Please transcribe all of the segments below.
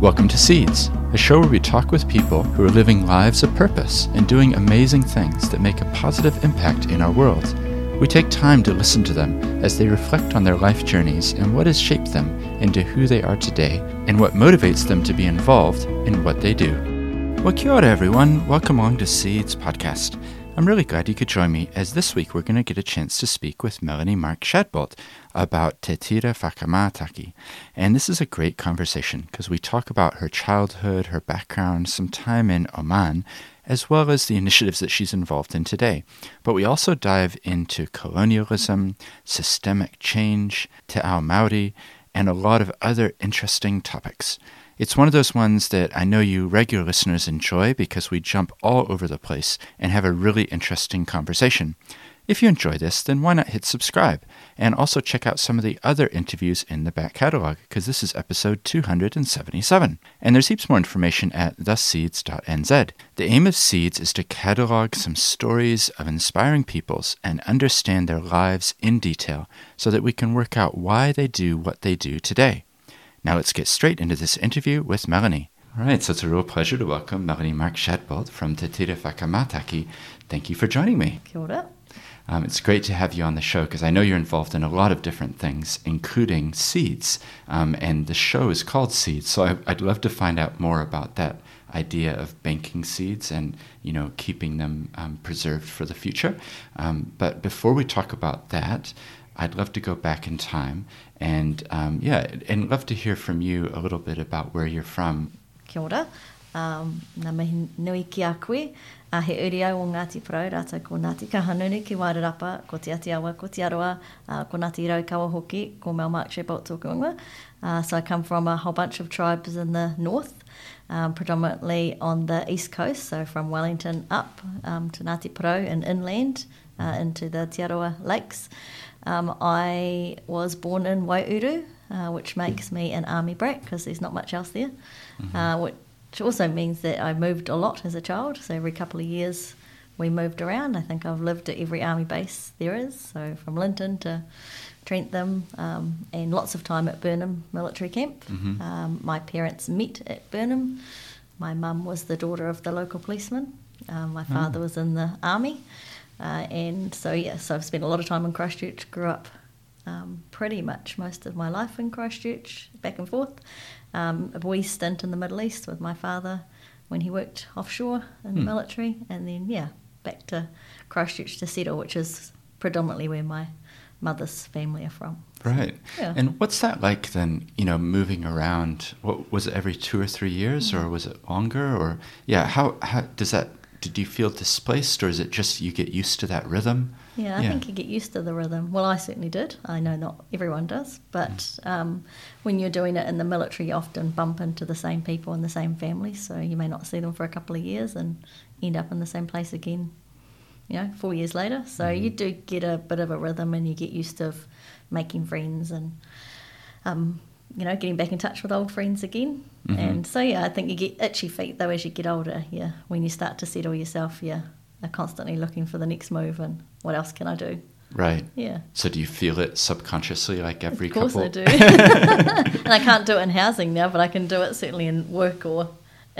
Welcome to Seeds, a show where we talk with people who are living lives of purpose and doing amazing things that make a positive impact in our world. We take time to listen to them as they reflect on their life journeys and what has shaped them into who they are today and what motivates them to be involved in what they do. Well, kia ora, everyone. Welcome along to Seeds Podcast. I'm really glad you could join me as this week we're going to get a chance to speak with Melanie Mark Shadbolt about Te Tira Whakamātaki. And this is a great conversation because we talk about her childhood, her background, some time in Oman, as well as the initiatives that she's involved in today. But we also dive into colonialism, systemic change, Te Ao Māori, and a lot of other interesting topics. It's one of those ones that I know you regular listeners enjoy because we jump all over the place and have a really interesting conversation. If you enjoy this, then why not hit subscribe and also check out some of the other interviews in the back catalog because this is episode 277. And there's heaps more information at theseeds.nz. The aim of Seeds is to catalog some stories of inspiring peoples and understand their lives in detail so that we can work out why they do what they do today. Now let's get straight into this interview with Melanie. All right, so it's a real pleasure to welcome Melanie Mark Shadbolt from Te Tira Whakamātaki. Thank you for joining me. Kia ora. Um, it's great to have you on the show because I know you're involved in a lot of different things, including seeds. Um, and the show is called Seeds, so I, I'd love to find out more about that idea of banking seeds and you know keeping them um, preserved for the future. Um, but before we talk about that, I'd love to go back in time and um, yeah, and love to hear from you a little bit about where you're from. Kia ora. Um, nā mihi nui ki a koe. Uh, he uri au o Ngāti Porou, rātou ko Ngāti Kahungunu ki Wairarapa, ko Te Atiawa, ko Te Arawa, uh, ko Ngāti Raukawa hoki, ko Mel Mark Shadbolt tōku uh, So I come from a whole bunch of tribes in the north, um, predominantly on the east coast, so from Wellington up um, to Ngāti Porou and inland uh, into the Te Arawa lakes. Um, I was born in Waiouru, uh, which makes me an army brat because there's not much else there, mm-hmm. uh, which also means that I moved a lot as a child. So every couple of years we moved around. I think I've lived at every army base there is, so from Linton to Trentham, um, and lots of time at Burnham Military Camp. Mm-hmm. Um, my parents met at Burnham. My mum was the daughter of the local policeman. Um, my father oh. was in the army. Uh, and so, yeah, so I've spent a lot of time in Christchurch, grew up um, pretty much most of my life in Christchurch, back and forth. Um, a wee stint in the Middle East with my father when he worked offshore in the hmm. military, and then, yeah, back to Christchurch to settle, which is predominantly where my mother's family are from. Right. So, yeah. And what's that like then, you know, moving around? What was it every 2 or 3 years mm-hmm. or was it longer or yeah, how how does that did you feel displaced or is it just you get used to that rhythm? Yeah, I yeah. think you get used to the rhythm. Well, I certainly did. I know not everyone does, but mm. um, when you're doing it in the military, you often bump into the same people and the same families, so you may not see them for a couple of years and end up in the same place again, you know, four years later. So mm. you do get a bit of a rhythm and you get used to making friends and um, you know, getting back in touch with old friends again. Mm-hmm. And so, yeah, I think you get itchy feet though as you get older. Yeah, when you start to settle yourself, yeah, are constantly looking for the next move and what else can I do. Right. Yeah. So do you feel it subconsciously like every couple? Of course couple? I do. and I can't do it in housing now, but I can do it certainly in work or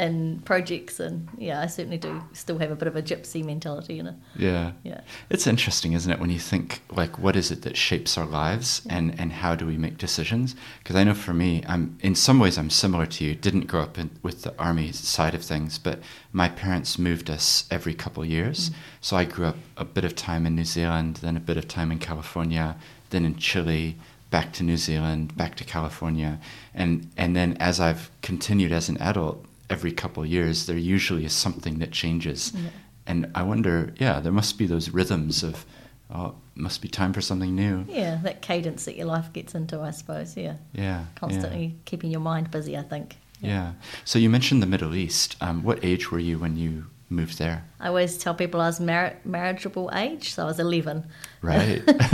and projects and yeah i certainly do still have a bit of a gypsy mentality in it yeah. Yeah. It's interesting isn't it when you think like what is it that shapes our lives yeah. and and how do we make decisions? Because i know for me i'm in some ways i'm similar to you. Didn't grow up in, with the army side of things but my parents moved us every couple of years. Mm. so i grew up a bit of time in new zealand then a bit of time in california then in chile back to New Zealand, back to California, and and then as I've continued as an adult, every couple of years, there usually is something that changes. Yeah. And I wonder, yeah, there must be those rhythms of, oh, must be time for something new. Yeah, that cadence that your life gets into, I suppose. Yeah. Yeah. Constantly yeah. keeping your mind busy, I think. Yeah. yeah. So you mentioned the Middle East. Um, what age were you when you moved there? I always tell people I was mar- marriageable age, so I was 11. Right.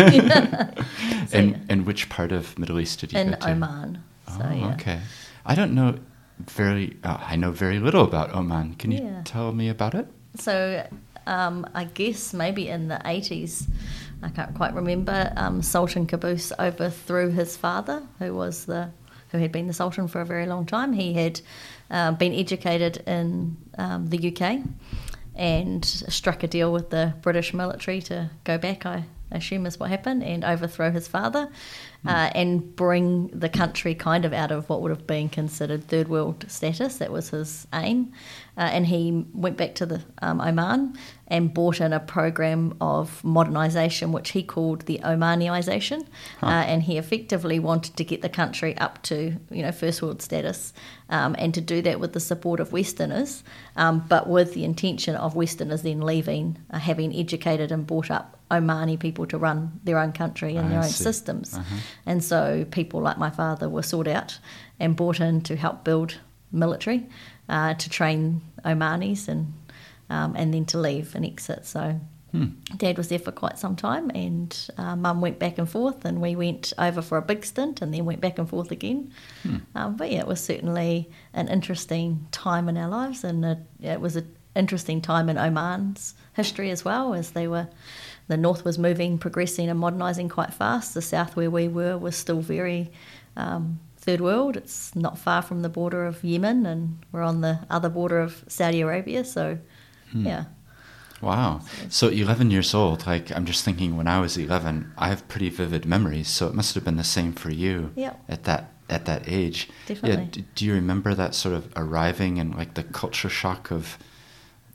so, and, and which part of Middle East did you In go to? Oman. So, oh, yeah. okay. I don't know very uh, I know very little about Oman. Can you yeah. tell me about it? So um, I guess maybe in the 80s, I can't quite remember, um, Sultan Qaboos overthrew his father, who was the who had been the Sultan for a very long time. He had uh, been educated in um, the UK and struck a deal with the British military to go back, I assume is what happened, and overthrow his father. Uh, and bring the country kind of out of what would have been considered third world status. That was his aim. Uh, and he went back to the um, Oman and brought in a program of modernisation, which he called the Omanisation, huh. uh, and he effectively wanted to get the country up to you know first world status, um, and to do that with the support of Westerners, um, but with the intention of Westerners then leaving, uh, having educated and brought up Omani people to run their own country and I their own systems, uh-huh. and so people like my father were sought out and brought in to help build military uh, to train Omanis and um, and then to leave and exit. So hmm. Dad was there for quite some time, and uh, Mum went back and forth, and we went over for a big stint, and then went back and forth again. Hmm. Um, but yeah, it was certainly an interesting time in our lives, and it, it was an interesting time in Oman's history as well, as they were. The north was moving, progressing, and modernising quite fast. The south, where we were, was still very um, third world. It's not far from the border of Yemen, and we're on the other border of Saudi Arabia. So, hmm. yeah. Wow. So 11 years old, like I'm just thinking when I was 11, I have pretty vivid memories. So it must have been the same for you yep. at that at that age. Definitely. Yeah, do you remember that sort of arriving and like the culture shock of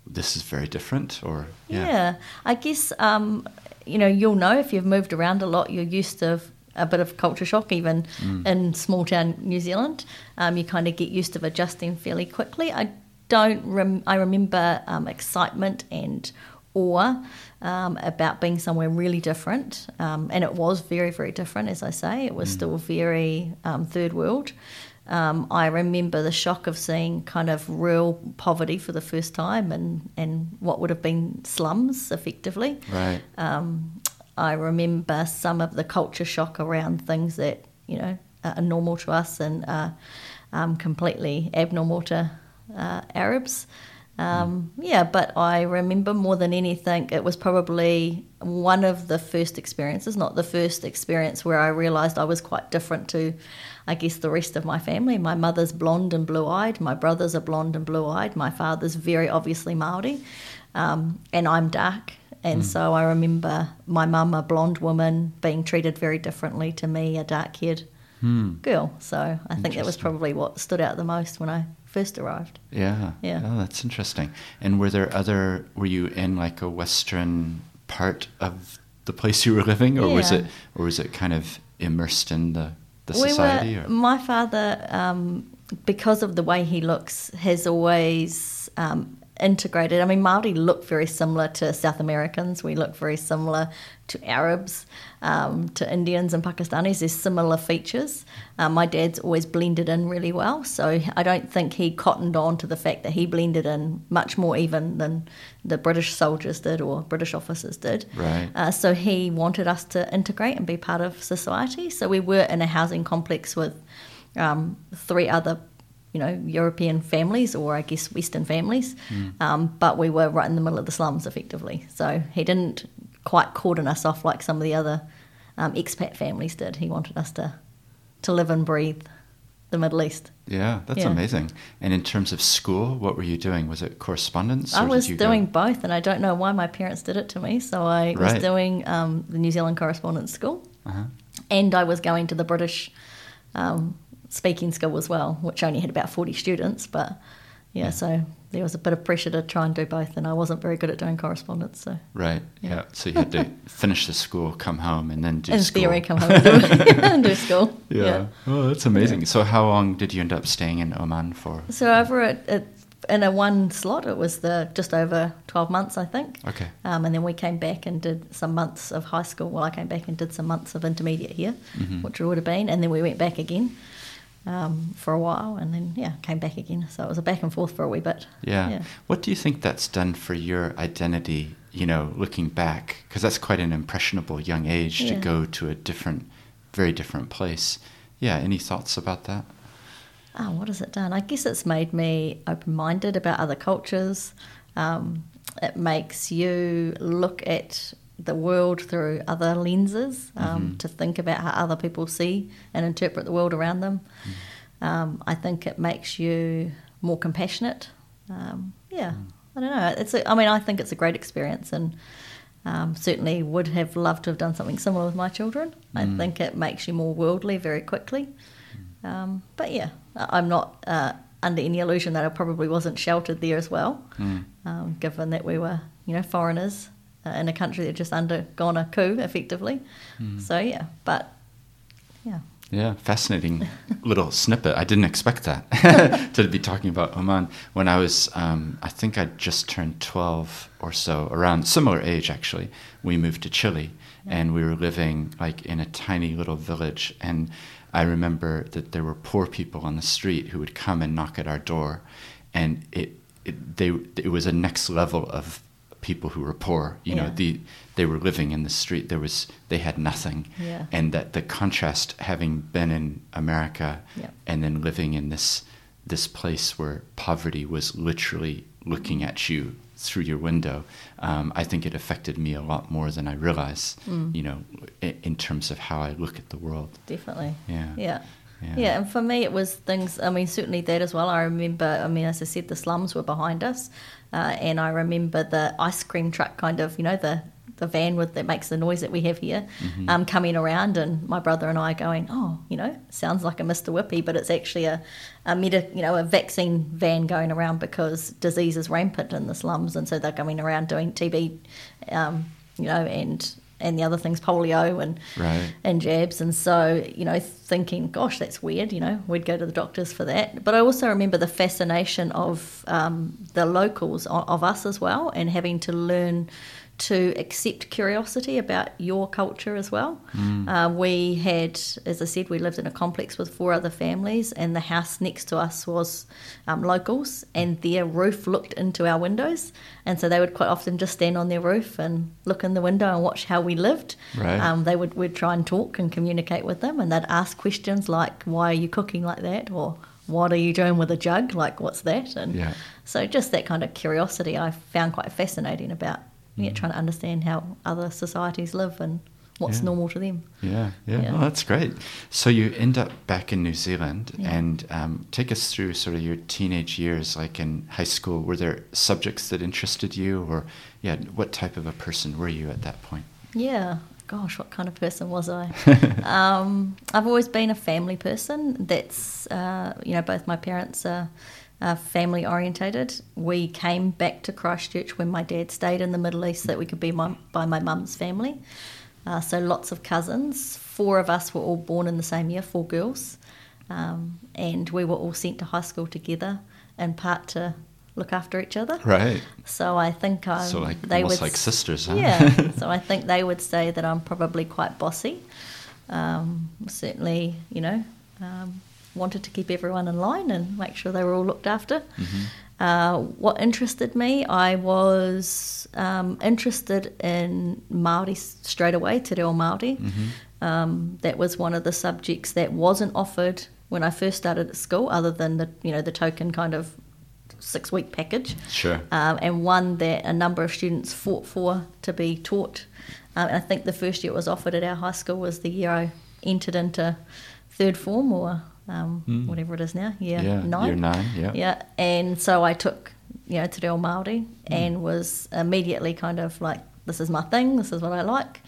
this is very different or yeah, yeah I guess um, you know you'll know if you've moved around a lot you're used to a bit of culture shock, even mm. in small town New Zealand. Um, you kind of get used to adjusting fairly quickly. I don't. Rem- I remember um, excitement and awe um, about being somewhere really different, um, and it was very, very different. As I say, it was mm. still very um, third world. Um, I remember the shock of seeing kind of real poverty for the first time and, and what would have been slums effectively. Right. Um, I remember some of the culture shock around things that you know are normal to us and are um, completely abnormal to uh, Arabs. Um, yeah, but I remember more than anything, it was probably one of the first experiences, not the first experience where I realised I was quite different to, I guess, the rest of my family. My mother's blonde and blue eyed, my brothers are blonde and blue eyed, my father's very obviously Maori, um, and I'm dark. And mm. so I remember my mum, a blonde woman, being treated very differently to me, a dark haired mm. girl. So I think that was probably what stood out the most when I first arrived. Yeah. Yeah. Oh, that's interesting. And were there other, were you in like a Western part of the place you were living or yeah. was it, or was it kind of immersed in the, the we society? Were, my father, um, because of the way he looks, has always um, integrated. I mean, Maori look very similar to South Americans. We look very similar to Arabs, um, to Indians and Pakistanis. There's similar features. Um, my dad's always blended in really well, so I don't think he cottoned on to the fact that he blended in much more even than the British soldiers did or British officers did. Right. Uh, so he wanted us to integrate and be part of society. So we were in a housing complex with um, three other you know, European families or I guess Western families, mm. um, but we were right in the middle of the slums effectively. So he didn't quite cordon us off like some of the other um, expat families did. He wanted us to, to live and breathe the Middle East. Yeah, that's yeah. amazing. And in terms of school, what were you doing? Was it correspondence? I was doing go... both, and I don't know why my parents did it to me. So I right. was doing um, the New Zealand Correspondence School, uh-huh. and I was going to the British um, speaking school as well, which only had about 40 students. But yeah, yeah, so there was a bit of pressure to try and do both, and I wasn't very good at doing correspondence. So right, yeah. yeah. So you had to finish the school, come home, and then do in school. theory, come home and do, and do school. Yeah. yeah. Oh, that's amazing. So how long did you end up staying in Oman for? So over at, at in a one slot, it was the just over twelve months, I think. Okay. Um, and then we came back and did some months of high school. Well, I came back and did some months of intermediate here, mm-hmm. which would have been, and then we went back again um, for a while, and then yeah, came back again. So it was a back and forth for a wee bit. Yeah. yeah. What do you think that's done for your identity? You know, looking back, because that's quite an impressionable young age yeah. to go to a different, very different place. Yeah. Any thoughts about that? Oh, what has it done? I guess it's made me open minded about other cultures. Um, it makes you look at the world through other lenses, um, to think about how other people see and interpret the world around them. Um, I think it makes you more compassionate. Um, yeah, I don't know. It's a, I mean, I think it's a great experience, and um, certainly would have loved to have done something similar with my children. I think it makes you more worldly very quickly. Um, but yeah, I'm not uh, under any illusion that I probably wasn't sheltered there as well, um, given that we were, you know, foreigners uh, in a country that just undergone a coup, effectively. So yeah, but yeah, Yeah, fascinating little snippet. I didn't expect that to be talking about Oman. When I was, um, I think I just turned 12 or so, around similar age actually, we moved to Chile and we were living like in a tiny little village. And I remember that there were poor people on the street who would come and knock at our door. And it, it, they, it was a next level of people who were poor. You know, the, they were living in the street. There was, they had nothing Yeah. and that the contrast having been in America Yeah. and then living in this this place where poverty was literally looking at you through your window, um, I think it affected me a lot more than I realize. Mm. You know, in, in terms of how I look at the world. definitely. Yeah. Yeah. Yeah. Yeah. and for me, it was things. I mean, certainly that as well. I remember. I mean, as I said, the slums were behind us, uh, and I remember the ice cream truck, kind of, you know, the the van with that makes the noise that we have here, Mm-hmm. um, coming around, and my brother and I going, oh, you know, sounds like a Mr. Whippy, but it's actually a a medi- you know, a vaccine van going around because disease is rampant in the slums, and so they're coming around doing TB, um, you know, and and the other things, polio and Right. and jabs. And so, you know, thinking, gosh, that's weird, you know, we'd go to the doctors for that. But I also remember the fascination of um, the locals, of, of us as well, and having to learn to accept curiosity about your culture as well. Uh, we had, as I said, we lived in a complex with four other families, and the house next to us was um, locals, and their roof looked into our windows. And so they would quite often just stand on their roof and look in the window and watch how we lived. Right. Um, they would we'd try and talk and communicate with them, and they'd ask questions like, "Why are you cooking like that?" or "What are you doing with a jug? Like, what's that?" And Yeah. so just that kind of curiosity I found quite fascinating about yeah, trying to understand how other societies live and what's Yeah. normal to them. Yeah, yeah, Yeah. Well, that's great. So you end up back in New Zealand, Yeah. and um, take us through sort of your teenage years, like in high school. Were there subjects that interested you, or yeah, what type of a person were you at that point? Yeah. Gosh, what kind of person was I? um, I've always been a family person. That's, uh, you know, both my parents are, are family orientated. We came back to Christchurch when my dad stayed in the Middle East so that we could be my, by my mum's family. Uh, so lots of cousins. Four of us were all born in the same year, four girls. Um, and we were all sent to high school together, in part to look after each other. Right. So I think I so like they almost would like sisters, huh? yeah. so I think they would say that I'm probably quite bossy. Um, certainly, you know, um, wanted to keep everyone in line and make sure they were all looked after. Uh, what interested me, I was um, interested in Maori straight away, Te Reo Maori. Um, that was one of the subjects that wasn't offered when I first started at school, other than the you know the token kind of six week package Sure. um, and one that a number of students fought for to be taught. Um, and I think the first year it was offered at our high school was the year I entered into third form or um, Mm. whatever it is now, year yeah, nine. year nine. Yeah. Yeah, and so I took, you know, Te Reo Māori Mm. and was immediately kind of like, this is my thing, this is what I like.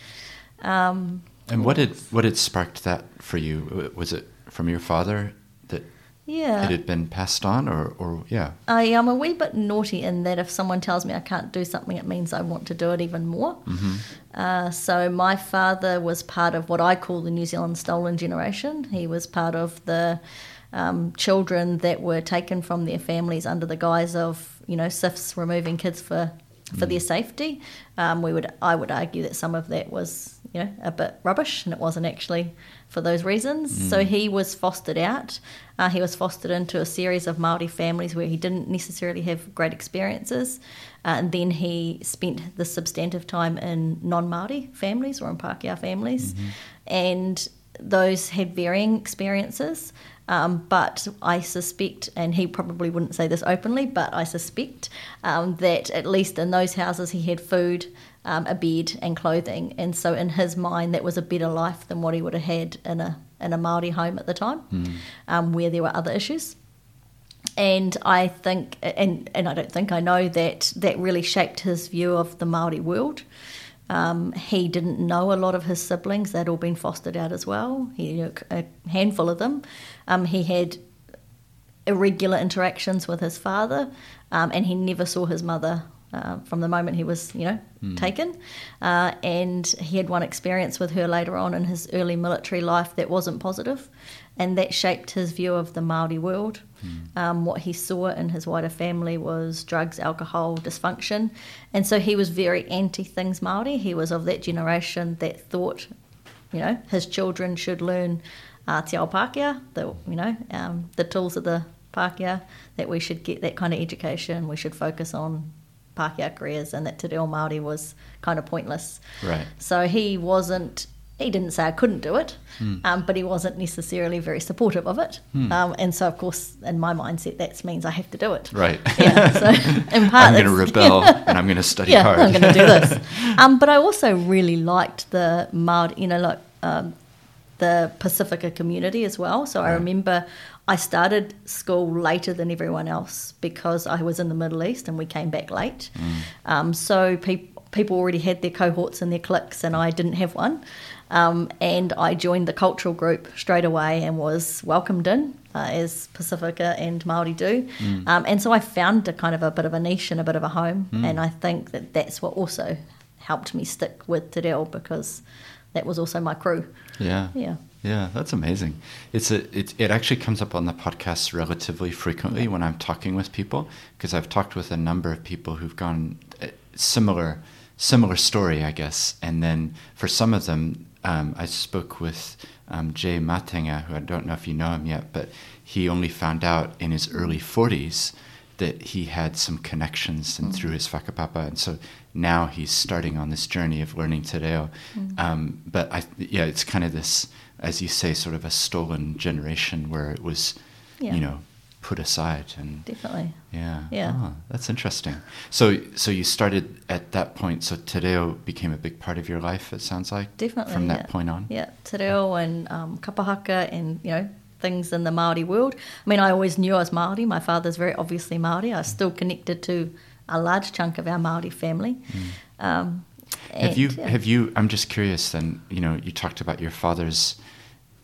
Um, And what had what had sparked that for you? Was it from your father yeah. it had been passed on, or or yeah? I am a wee bit naughty in that if someone tells me I can't do something, it means I want to do it even more. Uh, so my father was part of what I call the New Zealand stolen generation. He was part of the um, children that were taken from their families under the guise of, you know, CYFS removing kids for for their safety. Um, we would, I would argue that some of that was, you know, a bit rubbish, and it wasn't actually for those reasons. So he was fostered out. Uh, he was fostered into a series of Maori families where he didn't necessarily have great experiences, uh, and then he spent the substantive time in non-Maori families or in Pākehā families, and those had varying experiences. Um, but I suspect, and he probably wouldn't say this openly, but I suspect um, that at least in those houses he had food, um, a bed, and clothing. And so in his mind, that was a better life than what he would have had in a in a Maori home at the time, mm. where there were other issues. And I think, and and I don't think I know that that really shaped his view of the Maori world. Um, he didn't know a lot of his siblings; they'd all been fostered out as well. He knew a handful of them. Um, he had irregular interactions with his father, um, and he never saw his mother uh, from the moment he was, you know, mm. taken. Uh, and he had one experience with her later on in his early military life that wasn't positive, and that shaped his view of the Maori world. Mm. Um, what he saw in his wider family was drugs, alcohol, dysfunction, and so he was very anti things Maori. He was of that generation that thought, you know, his children should learn uh, te ao Pākehā, the you know um, the tools of the Pākehā, that we should get that kind of education. We should focus on Pākehā careers, and that te reo Māori was kind of pointless. Right. So he wasn't. He didn't say I couldn't do it, mm. um, but he wasn't necessarily very supportive of it. Mm. Um, and so, of course, in my mindset, that means I have to do it. Right. Yeah. So, in part, I'm going to rebel and I'm going to study yeah, hard. I'm going to do this. Um, but I also really liked the Māori, you know, like um, the Pacifica community as well. So right. I remember I started school later than everyone else because I was in the Middle East and we came back late. Mm. Um, so pe- people already had their cohorts and their cliques, and I didn't have one. Um, and I joined the cultural group straight away and was welcomed in uh, as Pacifica and Maori do. Mm. Um, and so I found a kind of a bit of a niche and a bit of a home, mm. and I think that that's what also helped me stick with Te Reo because that was also my crew. Yeah. Yeah. Yeah, that's amazing. It's a it, it actually comes up on the podcast relatively frequently when I'm talking with people because I've talked with a number of people who've gone uh, similar similar story, I guess. And then for some of them, um, I spoke with um, Jay Matenga, who I don't know if you know him yet, but he only found out in his early 40s that he had some connections and mm. through his whakapapa. And so now he's starting on this journey of learning te reo. Mm. Um, but I, yeah, it's kind of this as you say, sort of a stolen generation where it was, yeah. you know, put aside and definitely. Yeah. Yeah. Oh, that's interesting. So, so you started at that point. So Te Reo became a big part of your life. It sounds like definitely from that yeah. point on. Yeah, Te Reo and um, kapahaka and you know things in the Maori world. I mean, I always knew I was Maori. My father's very obviously Maori. I was still connected to a large chunk of our Maori family. Mm. Um, have you? Yeah. Have you? I'm just curious. Then you know, you talked about your father's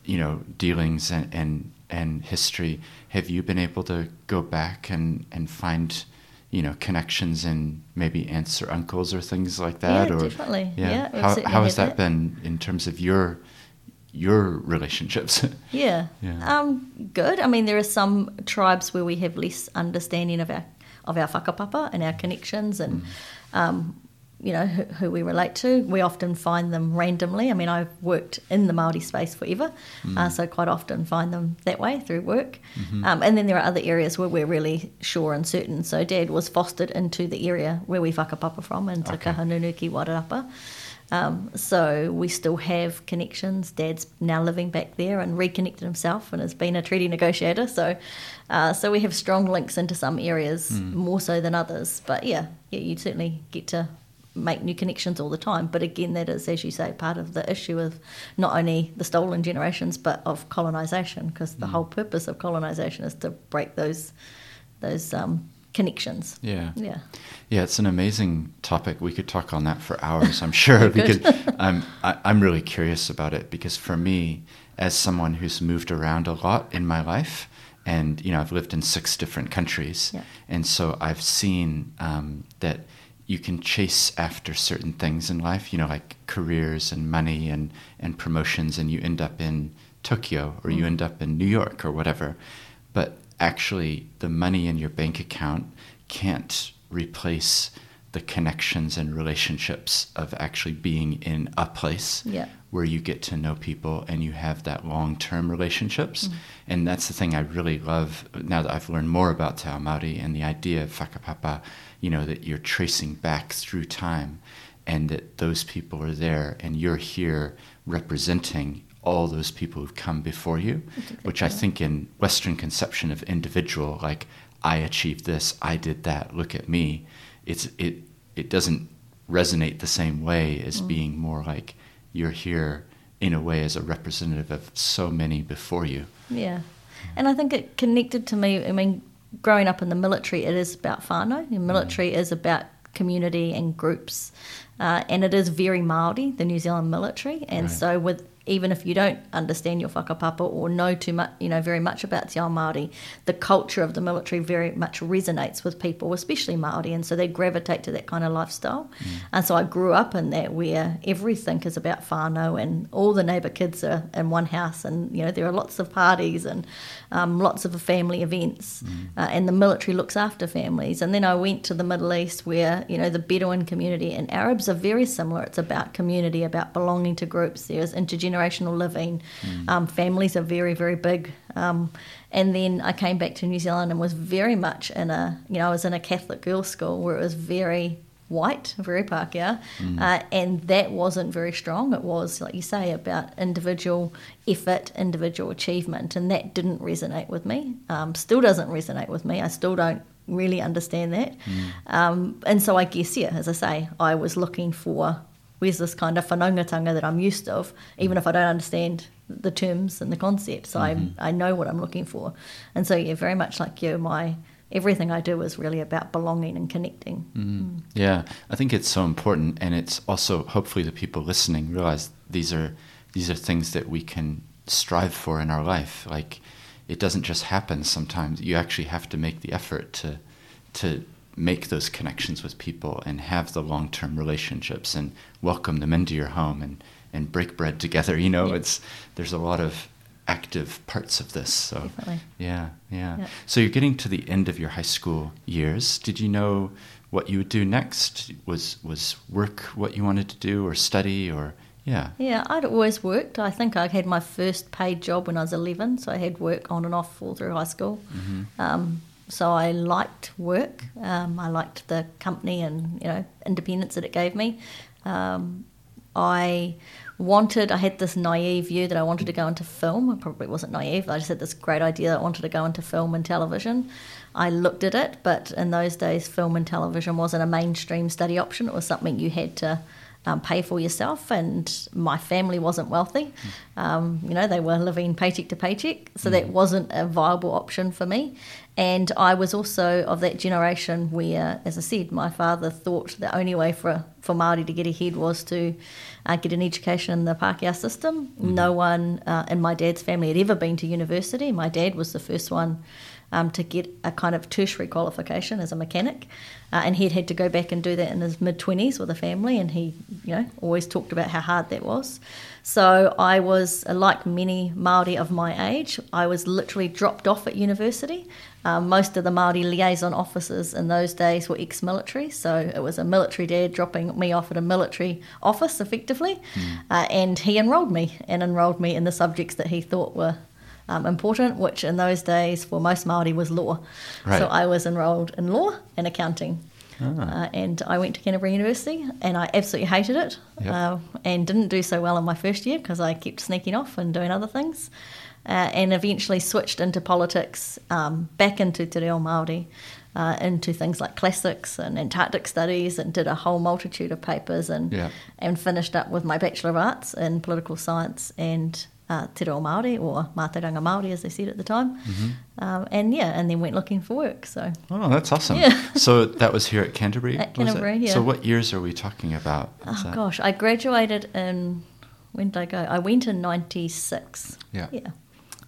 you know dealings and, and and history have you been able to go back and and find you know connections and maybe aunts or uncles or things like that yeah, or definitely. Yeah, yeah how, how has that, been in terms of your your relationships? Yeah. Yeah. Um good. I mean there are some tribes where we have less understanding of our of our whakapapa and our connections and mm. um, you know who, who, we relate to. We often find them randomly. I mean, I've worked in the Maori space forever, mm. uh, so quite often find them that way through work. Mm-hmm. Um, and then there are other areas where we're really sure and certain. So Dad was fostered into the area where we whakapapa from, in Te okay. Kahungunu ki Wairarapa. Um, so we still have connections. Dad's now living back there and reconnected himself and has been a treaty negotiator. So, uh, so we have strong links into some areas mm. more so than others. But yeah, yeah, you certainly get to make new connections all the time. But again, that is, as you say, part of the issue of not only the stolen generations but of colonisation, because the mm. whole purpose of colonisation is to break those those um, connections. Yeah, yeah, yeah. It's an amazing topic. We could talk on that for hours, I'm sure, because I'm I, am i am really curious about it. Because for me, as someone who's moved around a lot in my life. And you know, I've lived in six different countries, yeah. and so I've seen um, that you can chase after certain things in life, you know, like careers and money and, and promotions, and you end up in Tokyo or you mm. end up in New York or whatever. But actually, the money in your bank account can't replace the connections and relationships of actually being in a place yeah. where you get to know people and you have that long term relationships. Mm. And that's the thing I really love now that I've learned more about Te Ao Māori and the idea of whakapapa you know, that you're tracing back through time and that those people are there and you're here representing all those people who've come before you, which I think in Western conception of individual, like I achieved this, I did that, look at me, it's it it doesn't resonate the same way as mm. being more like you're here in a way as a representative of so many before you. Yeah. And I think it connected to me. I mean, growing up in the military, it is about whānau. The military mm. is about community and groups. Uh, and it is very Māori, the New Zealand military. And right. so with even if you don't understand your whakapapa or know too much, you know, very much about Te Ao Māori, the culture of the military very much resonates with people, especially Māori, and so they gravitate to that kind of lifestyle. Mm. And so I grew up in that where everything is about whānau and all the neighbour kids are in one house and, you know, there are lots of parties and um, lots of family events mm. uh, and the military looks after families. And then I went to the Middle East where, you know, the Bedouin community and Arabs are very similar. It's about community, about belonging to groups. There's intergenerational intergenerational living. Mm. Um, families are very, very big. Um, and then I came back to New Zealand and was very much in a, you know, I was in a Catholic girls' school where it was very white, very Pākehā, mm. uh, and that wasn't very strong. It was, like you say, about individual effort, individual achievement, and that didn't resonate with me. Um, still doesn't resonate with me. I still don't really understand that. Mm. Um, and so I guess, yeah, as I say, I was looking for where's this kind of whanaungatanga that I'm used of, even if I don't understand the terms and the concepts. Mm-hmm. I I know what I'm looking for, and so yeah, very much like you, my everything I do is really about belonging and connecting. Mm-hmm. Mm. Yeah, I think it's so important, and it's also hopefully the people listening realize these are these are things that we can strive for in our life. Like it doesn't just happen. Sometimes you actually have to make the effort to to make those connections with people and have the long term relationships and welcome them into your home and, and break bread together. You know, yeah. it's there's a lot of active parts of this. So yeah, yeah, yeah. So you're getting to the end of your high school years. Did you know what you would do next? Was was work what you wanted to do or study or yeah. Yeah, I'd always worked. I think I had my first paid job when I was 11, so I had work on and off all through high school. Mm-hmm. Um, so I liked work. Um, I liked the company and you know independence that it gave me. Um, I wanted. I had this naive view that I wanted to go into film. It probably wasn't naive. I just had this great idea that I wanted to go into film and television. I looked at it, but in those days, film and television wasn't a mainstream study option. It was something you had to um, pay for yourself. And my family wasn't wealthy. Um, you know, they were living paycheck to paycheck. So mm. that wasn't a viable option for me. And I was also of that generation where, as I said, my father thought the only way for, for Māori to get ahead was to uh, get an education in the Pākehā system. Mm-hmm. No one uh, in my dad's family had ever been to university. My dad was the first one um, to get a kind of tertiary qualification as a mechanic. Uh, and he'd had to go back and do that in his mid 20s with a family, and he, you know, always talked about how hard that was. So I was, uh, like many Māori of my age, I was literally dropped off at university. Um, most of the Māori liaison officers in those days were ex military, so it was a military dad dropping me off at a military office effectively. Mm. Uh, and he enrolled me and enrolled me in the subjects that he thought were um, important, which in those days for most Maori was law. Right. So I was enrolled in law and accounting. Ah. Uh, and I went to Canterbury University and I absolutely hated it yep. uh, and didn't do so well in my first year because I kept sneaking off and doing other things. Uh, and eventually switched into politics, um, back into Te Reo Māori, uh, into things like classics and Antarctic studies, and did a whole multitude of papers, and yeah. and finished up with my Bachelor of Arts in Political Science and uh, Te Reo Māori or Mātauranga Māori as they said at the time. Mm-hmm. Um, and yeah, and then went looking for work. So Oh, that's awesome. Yeah. so that was here at Canterbury? At Canterbury, yeah. So what years are we talking about? oh that? gosh, I graduated in when did I go? I went in 96. Yeah. Yeah.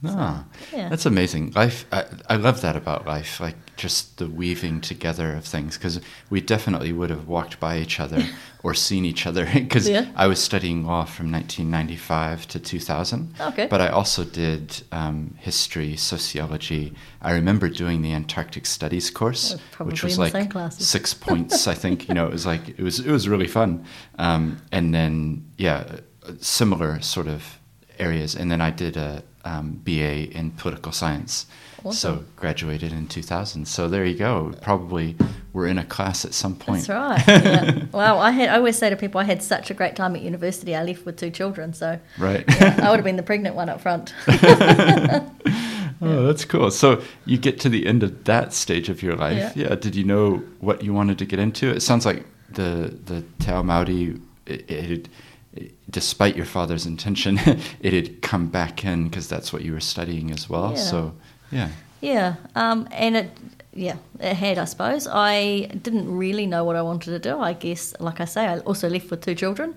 Ah, so, yeah. that's amazing. Life, I, I love that about life, like just the weaving together of things. Because we definitely would have walked by each other or seen each other. Because yeah. I was studying law from 1995 to 2000. Okay. But I also did um, history, sociology. I remember doing the Antarctic Studies course, which was like six points. I think you know it was like it was it was really fun. Um, and then yeah, similar sort of areas. And then I did a um, BA in political science. Awesome. So graduated in 2000. So there you go. Probably we're in a class at some point. That's right. Yeah. wow, I had. I always say to people, I had such a great time at university. I left with two children, so Right. yeah, I would have been the pregnant one up front. Oh, that's cool. So you get to the end of that stage of your life. Yeah. Yeah. Did you know what you wanted to get into? It sounds like the the Te Ao Māori, it, it, it, despite your father's intention, it had come back in because that's what you were studying as well. Yeah. So yeah. Yeah, um, and it, yeah, it had, I suppose. I didn't really know what I wanted to do. I guess, like I say, I also left with two children,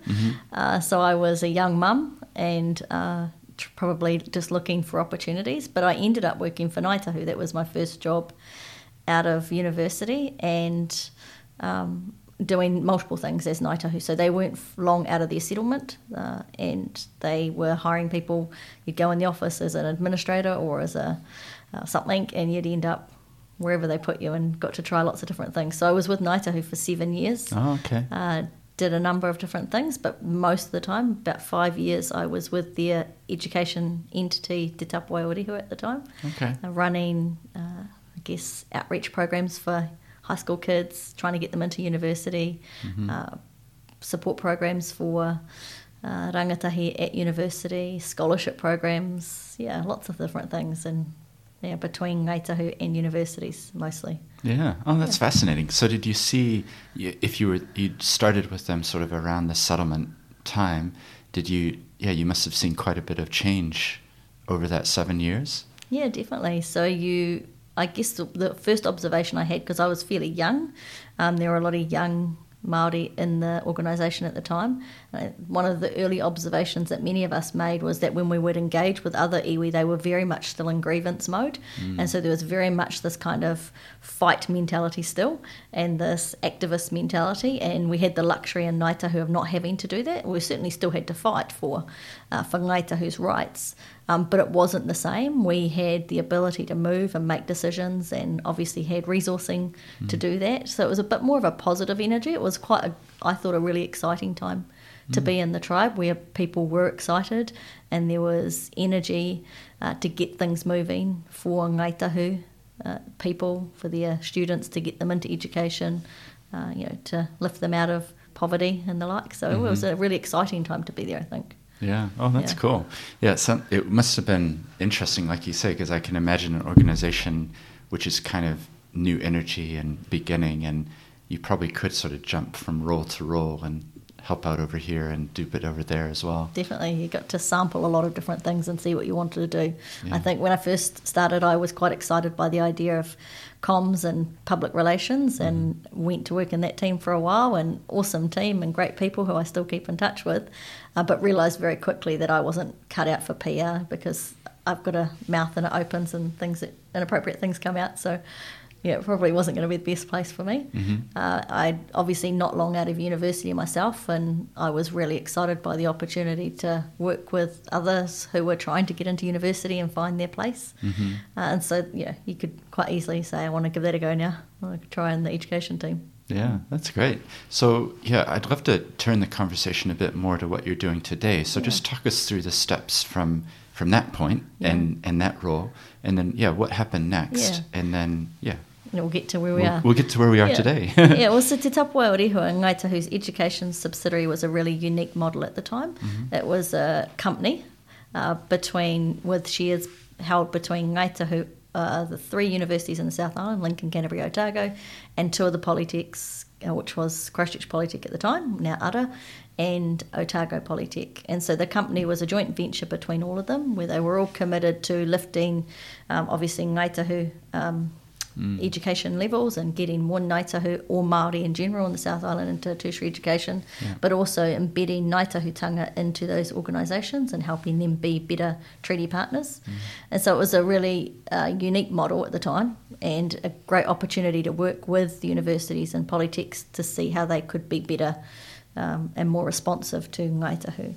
uh, so I was a young mum and uh, tr- probably just looking for opportunities. But I ended up working for Ngāi Tahu. That was my first job out of university, and um, doing multiple things as Ngāi Tahu. So they weren't long out of their settlement, uh, and they were hiring people. You'd go in the office as an administrator or as a uh, something, and you'd end up wherever they put you, and got to try lots of different things. So I was with Ngāi Tahu for seven years. Oh, okay. Uh, did a number of different things, but most of the time, about five years, I was with their education entity, Te Tapuae o Rehua at the time Okay. uh, running, uh, I guess, outreach programs for high school kids, trying to get them into university, uh, support programs for uh, rangatahi at university, scholarship programs, yeah, lots of different things, and yeah, between Ngaitahu and universities mostly. Yeah. Oh, that's Yeah. fascinating. So, did you see if you were you started with them sort of around the settlement time? Did you? Yeah, you must have seen quite a bit of change over that seven years. Yeah, definitely. So you, I guess the, the first observation I had because I was fairly young, um, there were a lot of young Maori in the organisation at the time. Uh, one of the early observations that many of us made was that when we would engage with other iwi, they were very much still in grievance mode, and so there was very much this kind of fight mentality still, and this activist mentality. And we had the luxury in Ngaitahu of not having to do that. We certainly still had to fight for uh, for rights, um, but it wasn't the same. We had the ability to move and make decisions, and obviously had resourcing to do that. So it was a bit more of a positive energy. It was quite, a, I thought, a really exciting time to be in the tribe where people were excited and there was energy uh, to get things moving for Ngaitahu uh, people, for their students to get them into education, uh, you know, to lift them out of poverty and the like. So it was a really exciting time to be there, I think. Yeah. Oh, that's Yeah. cool. Yeah. Some, it must have been interesting, like you say, because I can imagine an organization which is kind of new energy and beginning, and you probably could sort of jump from role to role and help out over here and do a bit over there as well. Definitely, you got to sample a lot of different things and see what you wanted to do. Yeah. I think when I first started, I was quite excited by the idea of comms and public relations, and went to work in that team for a while. And awesome team and great people who I still keep in touch with, uh, but realised very quickly that I wasn't cut out for PR because I've got a mouth and it opens and things that inappropriate things come out. So. Yeah, it probably wasn't going to be the best place for me. Uh, I obviously not long out of university myself, and I was really excited by the opportunity to work with others who were trying to get into university and find their place. Uh, and so, yeah, you could quite easily say, "I want to give that a go now. I to try in the education team." Yeah, that's great. So, yeah, I'd love to turn the conversation a bit more to what you're doing today. So, Yeah. just talk us through the steps from from that point Yeah. and and that role, and then yeah, what happened next, Yeah. and then yeah, And we'll get to where we we'll, are. we'll get to where we are Yeah. today. yeah, well, so Te Tapuae o Rehua, Ngaitahu's education subsidiary was a really unique model at the time. It was a company uh, between with shares held between Ngaitahu, uh, the three universities in the South Island, Lincoln, Canterbury, Otago, and two of the polytechs, uh, which was Christchurch Polytech at the time, now Ara, and Otago Polytech. And so the company was a joint venture between all of them, where they were all committed to lifting, um, obviously, Ngaitahu. Um, education levels and getting more Ngaitahu or Māori in general in the South Island into tertiary education, Yeah. but also embedding Ngaitahutanga into those organisations and helping them be better treaty partners. And so it was a really uh, unique model at the time and a great opportunity to work with the universities and polytechs to see how they could be better um, and more responsive to Ngaitahu.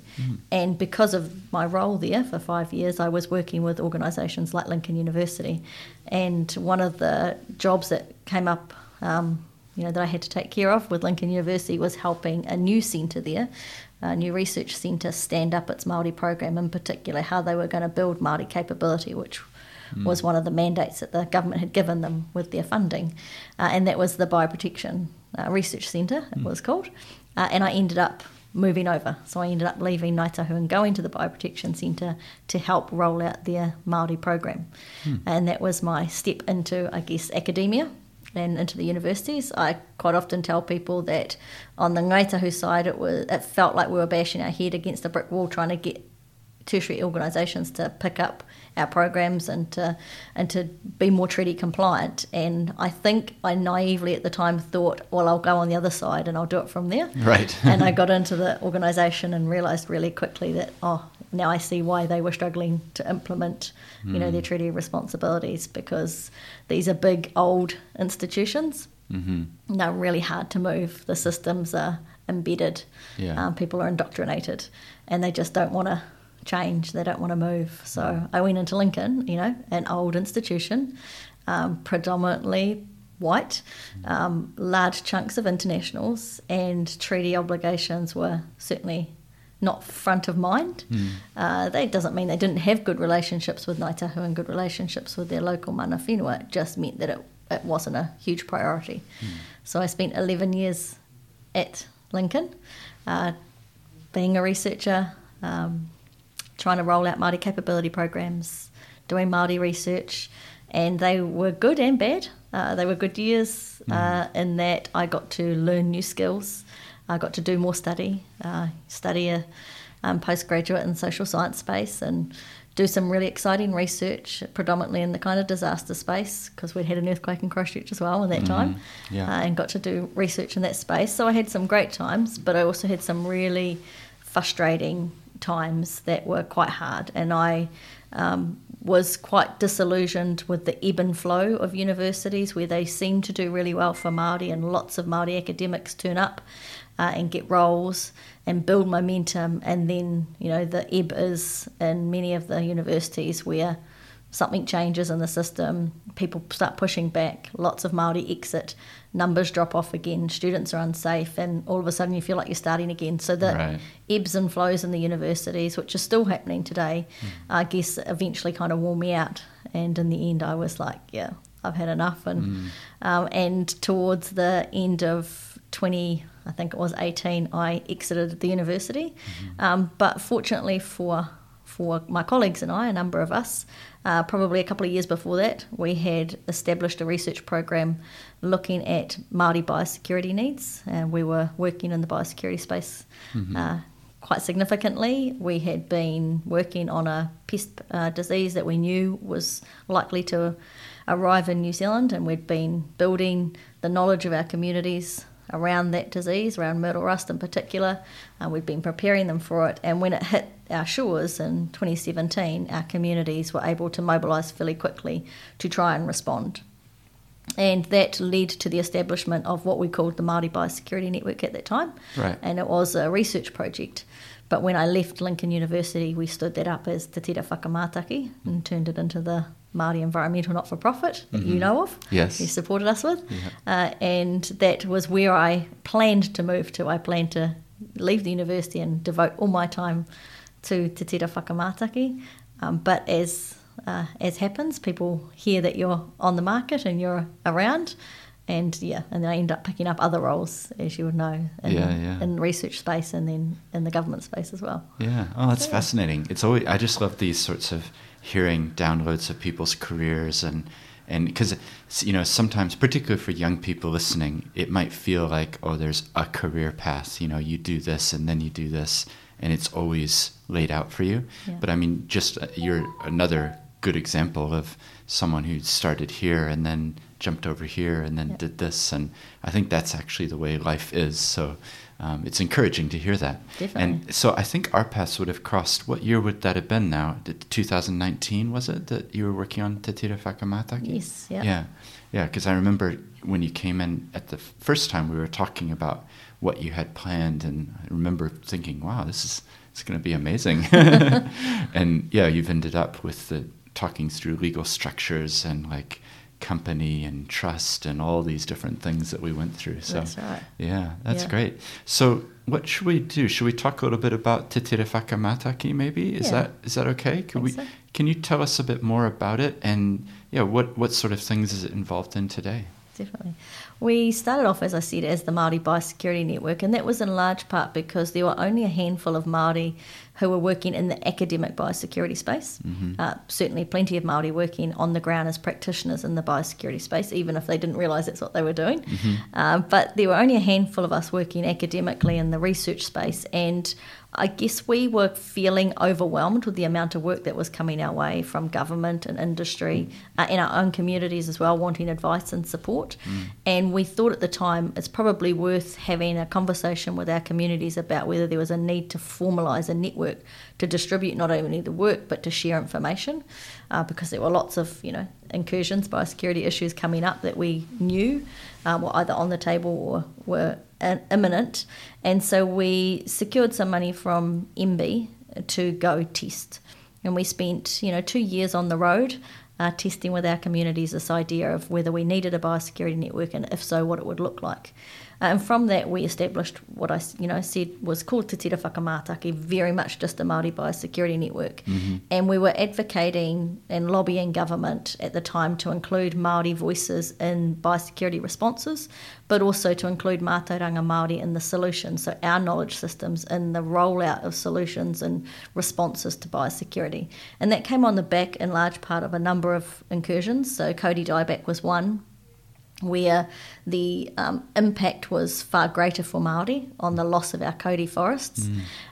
And because of my role there for five years, I was working with organisations like Lincoln University. And one of the jobs that came up, um, you know, that I had to take care of with Lincoln University was helping a new centre there, a new research centre, stand up its Māori program in particular, how they were going to build Māori capability, which was one of the mandates that the government had given them with their funding, uh, and that was the Bioprotection uh, Research Centre, it was called. Uh, and I ended up moving over. So I ended up leaving Ngāi Tahu and going to the Bioprotection Centre to help roll out their Māori program. And that was my step into, I guess, academia and into the universities. I quite often tell people that on the Ngāi Tahu side, it was it felt like we were bashing our head against a brick wall trying to get tertiary organisations to pick up our programs and to and to be more treaty compliant. And I think I naively at the time thought, well, I'll go on the other side and I'll do it from there. Right. and I got into the organisation and realised really quickly that oh, now I see why they were struggling to implement, you know, their treaty responsibilities because these are big old institutions. Mm-hmm. They're really hard to move. The systems are embedded. Yeah. Um, people are indoctrinated, and they just don't want to change. They don't want to move. So I went into Lincoln, you know, an old institution, um, predominantly white, um, large chunks of internationals, and treaty obligations were certainly not front of mind. Uh, that doesn't mean they didn't have good relationships with Ngāi Tahu and good relationships with their local mana whenua. It just meant that it, it wasn't a huge priority. So I spent 11 years at Lincoln, uh, being a researcher, um, trying to roll out Māori capability programs, doing Māori research, and they were good and bad. Uh, they were good years uh, in that I got to learn new skills. I got to do more study, uh, study a um, postgraduate in social science space, and do some really exciting research, predominantly in the kind of disaster space, because we'd had an earthquake in Christchurch as well in that time, yeah. uh, and got to do research in that space. So I had some great times, but I also had some really frustrating times that were quite hard, and I um, was quite disillusioned with the ebb and flow of universities where they seem to do really well for Māori and lots of Māori academics turn up uh, and get roles and build momentum. And then you know the ebb is in many of the universities where something changes in the system people start pushing back lots of Māori exit numbers drop off again students are unsafe and all of a sudden you feel like you're starting again so the Right. ebbs and flows in the universities, which are still happening today, I guess eventually kind of wore me out. And in the end, I was like, yeah, I've had enough. And um, and towards the end of 20, I think it was 18, I exited the university. Um, but fortunately for for my colleagues and I, a number of us, uh, probably a couple of years before that, we had established a research program looking at Māori biosecurity needs, and we were working in the biosecurity space uh, quite significantly. We had been working on a pest uh, disease that we knew was likely to arrive in New Zealand, and we'd been building the knowledge of our communities around that disease, around myrtle rust in particular. Uh, we'd been preparing them for it, and when it hit our shores in 2017, our communities were able to mobilise fairly quickly to try and respond. And that led to the establishment of what we called the Māori Biosecurity Network at that time. Right. And it was a research project. But when I left Lincoln University, we stood that up as Te Tira Whakamātaki and turned it into the Māori Environmental Not for Profit that you know of. Yes. You supported us with. Uh, and that was where I planned to move to. I planned to leave the university and devote all my time to Te Tira Whakamātaki. Um, but as uh, as happens, people hear that you're on the market and you're around, and yeah, and then I end up picking up other roles, as you would know, in, Yeah, yeah. in research space and then in the government space as well. Yeah. Oh, that's fascinating. It's always I just love these sorts of hearing downloads of people's careers and and because you know sometimes particularly for young people listening it might feel like oh there's a career path you know you do this and then you do this and it's always laid out for you Yeah. but i mean just uh, you're another good example of someone who started here and then jumped over here and then Yeah. did this and i think that's actually the way life is so um, it's encouraging to hear that Definitely. and so I think our paths would have crossed. What year would that have been now? Did- 2019 was it that you were working on Te Tira Whakamātaki? Yes, yeah. Yeah, yeah. Because I remember when you came in at the f- first time, we were talking about what you had planned, and I remember thinking, "Wow, this is it's going to be amazing." and yeah, you've ended up with the talking through legal structures and like company and trust and all these different things that we went through. So That's right. yeah, that's Yeah. great. So what should we do? Should we talk a little bit about Te Whakamataki maybe? Is Yeah. that is that okay? Think we so. can you tell us a bit more about it and yeah, what what sort of things is it involved in today? Definitely. We started off, as I said, as the Māori Biosecurity Network, and that was in large part because there were only a handful of Māori who were working in the academic biosecurity space. Uh, certainly, plenty of Māori working on the ground as practitioners in the biosecurity space, even if they didn't realise that's what they were doing. Uh, but there were only a handful of us working academically in the research space, and I guess we were feeling overwhelmed with the amount of work that was coming our way from government and industry uh, in our own communities as well, wanting advice and support. And we thought at the time it's probably worth having a conversation with our communities about whether there was a need to formalise a network to distribute not only the work but to share information, uh, because there were lots of you know incursions, biosecurity issues coming up that we knew um, were either on the table or were imminent. And so we secured some money from MBIE to go test. And we spent, you know, two years on the road uh, testing with our communities this idea of whether we needed a biosecurity network and if so, what it would look like. And from that, we established what I, you know, said was called Te Tira Whakamātaki, very much just a Māori biosecurity network. Mm-hmm. And we were advocating and lobbying government at the time to include Māori voices in biosecurity responses, but also to include Mātauranga Māori in the solutions, so our knowledge systems in the rollout of solutions and responses to biosecurity. And that came on the back in large part of a number of incursions. So kauri dieback was one, where the um, impact was far greater for Māori on the loss of our kauri forests,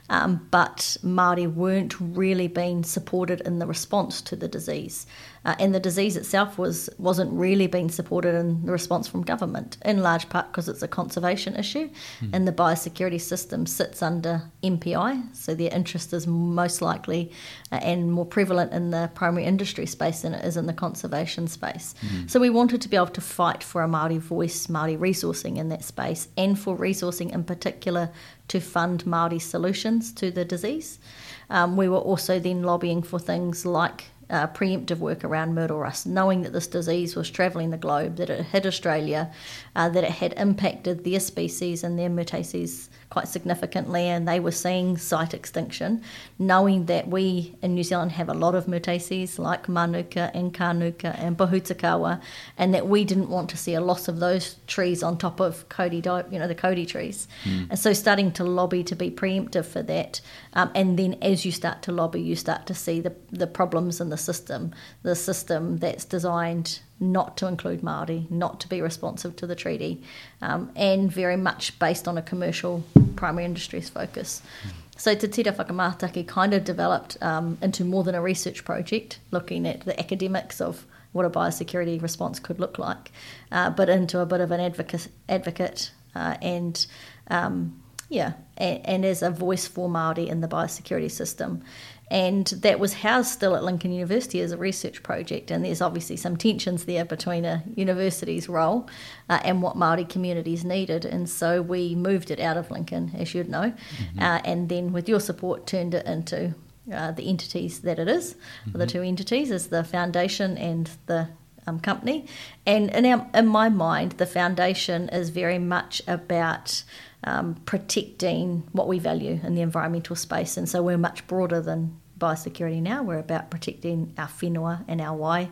um, but Māori weren't really being supported in the response to the disease. Uh, and the disease itself was, wasn't really being supported in the response from government, in large part because it's a conservation issue and the biosecurity system sits under MPI, so their interest is most likely uh, and more prevalent in the primary industry space than it is in the conservation space. So we wanted to be able to fight for a Māori voice, Māori resourcing in that space, and for resourcing in particular to fund Māori solutions to the disease. Um, we were also then lobbying for things like uh, preemptive work around myrtle rust, knowing that this disease was travelling the globe, that it hit Australia, uh, that it had impacted their species and their Myrtaceae quite significantly, and they were seeing site extinction, knowing that we in New Zealand have a lot of Myrtaceae like Manuka and Kanuka and Pohutukawa, and that we didn't want to see a loss of those trees on top of kauri, you know, the kauri trees. And so starting to lobby to be preemptive for that, um, and then as you start to lobby, you start to see the, the problems in the system, the system that's designed not to include Māori, not to be responsive to the treaty, um, and very much based on a commercial primary industries focus. So Te Tira Whakamātaki kind of developed um, into more than a research project, looking at the academics of what a biosecurity response could look like, uh, but into a bit of an advocate, advocate uh, and um, yeah, and, and as a voice for Māori in the biosecurity system. And that was housed still at Lincoln University as a research project. And there's obviously some tensions there between a university's role uh, and what Māori communities needed. And so we moved it out of Lincoln, as you'd know, uh, and then with your support turned it into uh, the entities that it is. The two entities is the foundation and the um, company. And in, our, in my mind, the foundation is very much about um, protecting what we value in the environmental space. And so we're much broader than biosecurity now. We're about protecting our whenua and our wai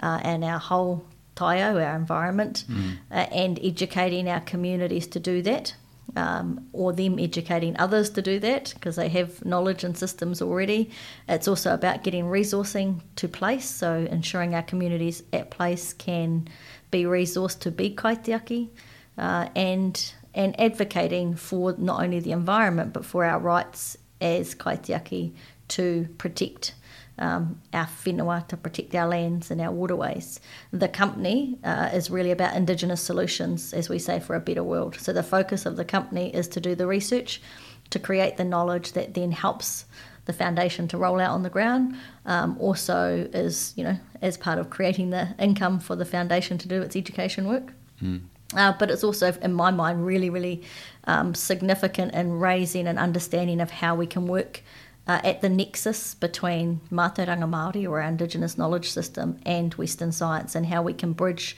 uh, and our whole taio, our environment, uh, and educating our communities to do that. Um, or them educating others to do that because they have knowledge and systems already. It's also about getting resourcing to place, so ensuring our communities at place can be resourced to be kaitiaki, uh, and and advocating for not only the environment but for our rights as kaitiaki to protect um, our whenua, to protect our lands and our waterways. The company uh, is really about Indigenous solutions, as we say, for a better world. So the focus of the company is to do the research, to create the knowledge that then helps the foundation to roll out on the ground. Um, also, is you know as part of creating the income for the foundation to do its education work. Uh, but it's also, in my mind, really, really um, significant in raising an understanding of how we can work uh, at the nexus between Mātauranga Māori or our Indigenous knowledge system and Western science and how we can bridge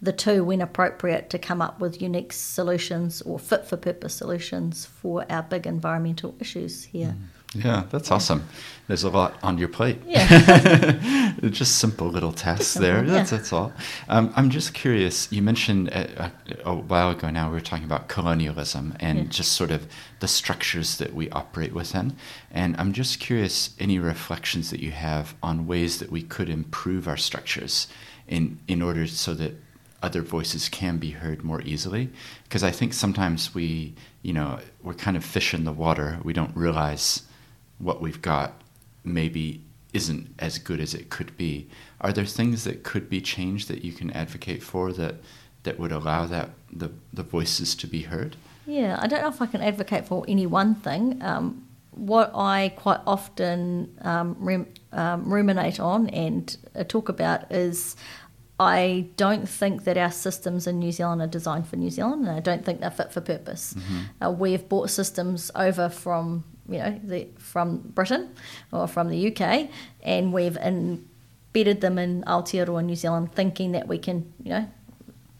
the two when appropriate to come up with unique solutions or fit for purpose solutions for our big environmental issues here. Mm. Yeah, that's awesome. There's a lot on your plate. Yeah. just simple little tasks there. That's, yeah. that's all. Um, I'm just curious. You mentioned a, uh, a, a, while ago now we were talking about colonialism and yeah. just sort of the structures that we operate within. And I'm just curious any reflections that you have on ways that we could improve our structures in, in order so that other voices can be heard more easily because i think sometimes we you know we're kind of fish in the water we don't realize what we've got maybe isn't as good as it could be. Are there things that could be changed that you can advocate for that that would allow that the the voices to be heard? Yeah, I don't know if I can advocate for any one thing. Um, what I quite often um, um, ruminate on and uh, talk about is I don't think that our systems in New Zealand are designed for New Zealand, and I don't think they're fit for purpose. Mm-hmm. Uh, we've bought systems over from you know, the, from Britain or from the UK, and we've embedded them in Aotearoa New Zealand, thinking that we can, you know,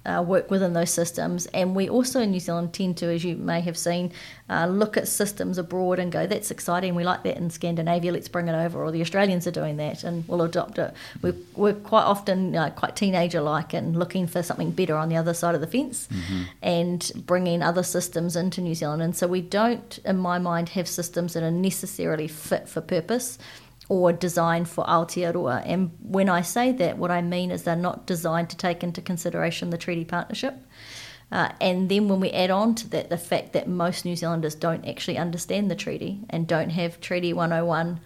uh, work within those systems. And we also in New Zealand tend to, as you may have seen, uh, look at systems abroad and go, that's exciting, we like that in Scandinavia, let's bring it over. Or the Australians are doing that and we'll adopt it. We're, we're quite often uh, quite teenager like and looking for something better on the other side of the fence mm-hmm. and bringing other systems into New Zealand. And so we don't, in my mind, have systems that are necessarily fit for purpose or designed for Aotearoa. And when I say that, what I mean is they're not designed to take into consideration the treaty partnership. Uh, and then when we add on to that the fact that most New Zealanders don't actually understand the treaty and don't have Treaty 101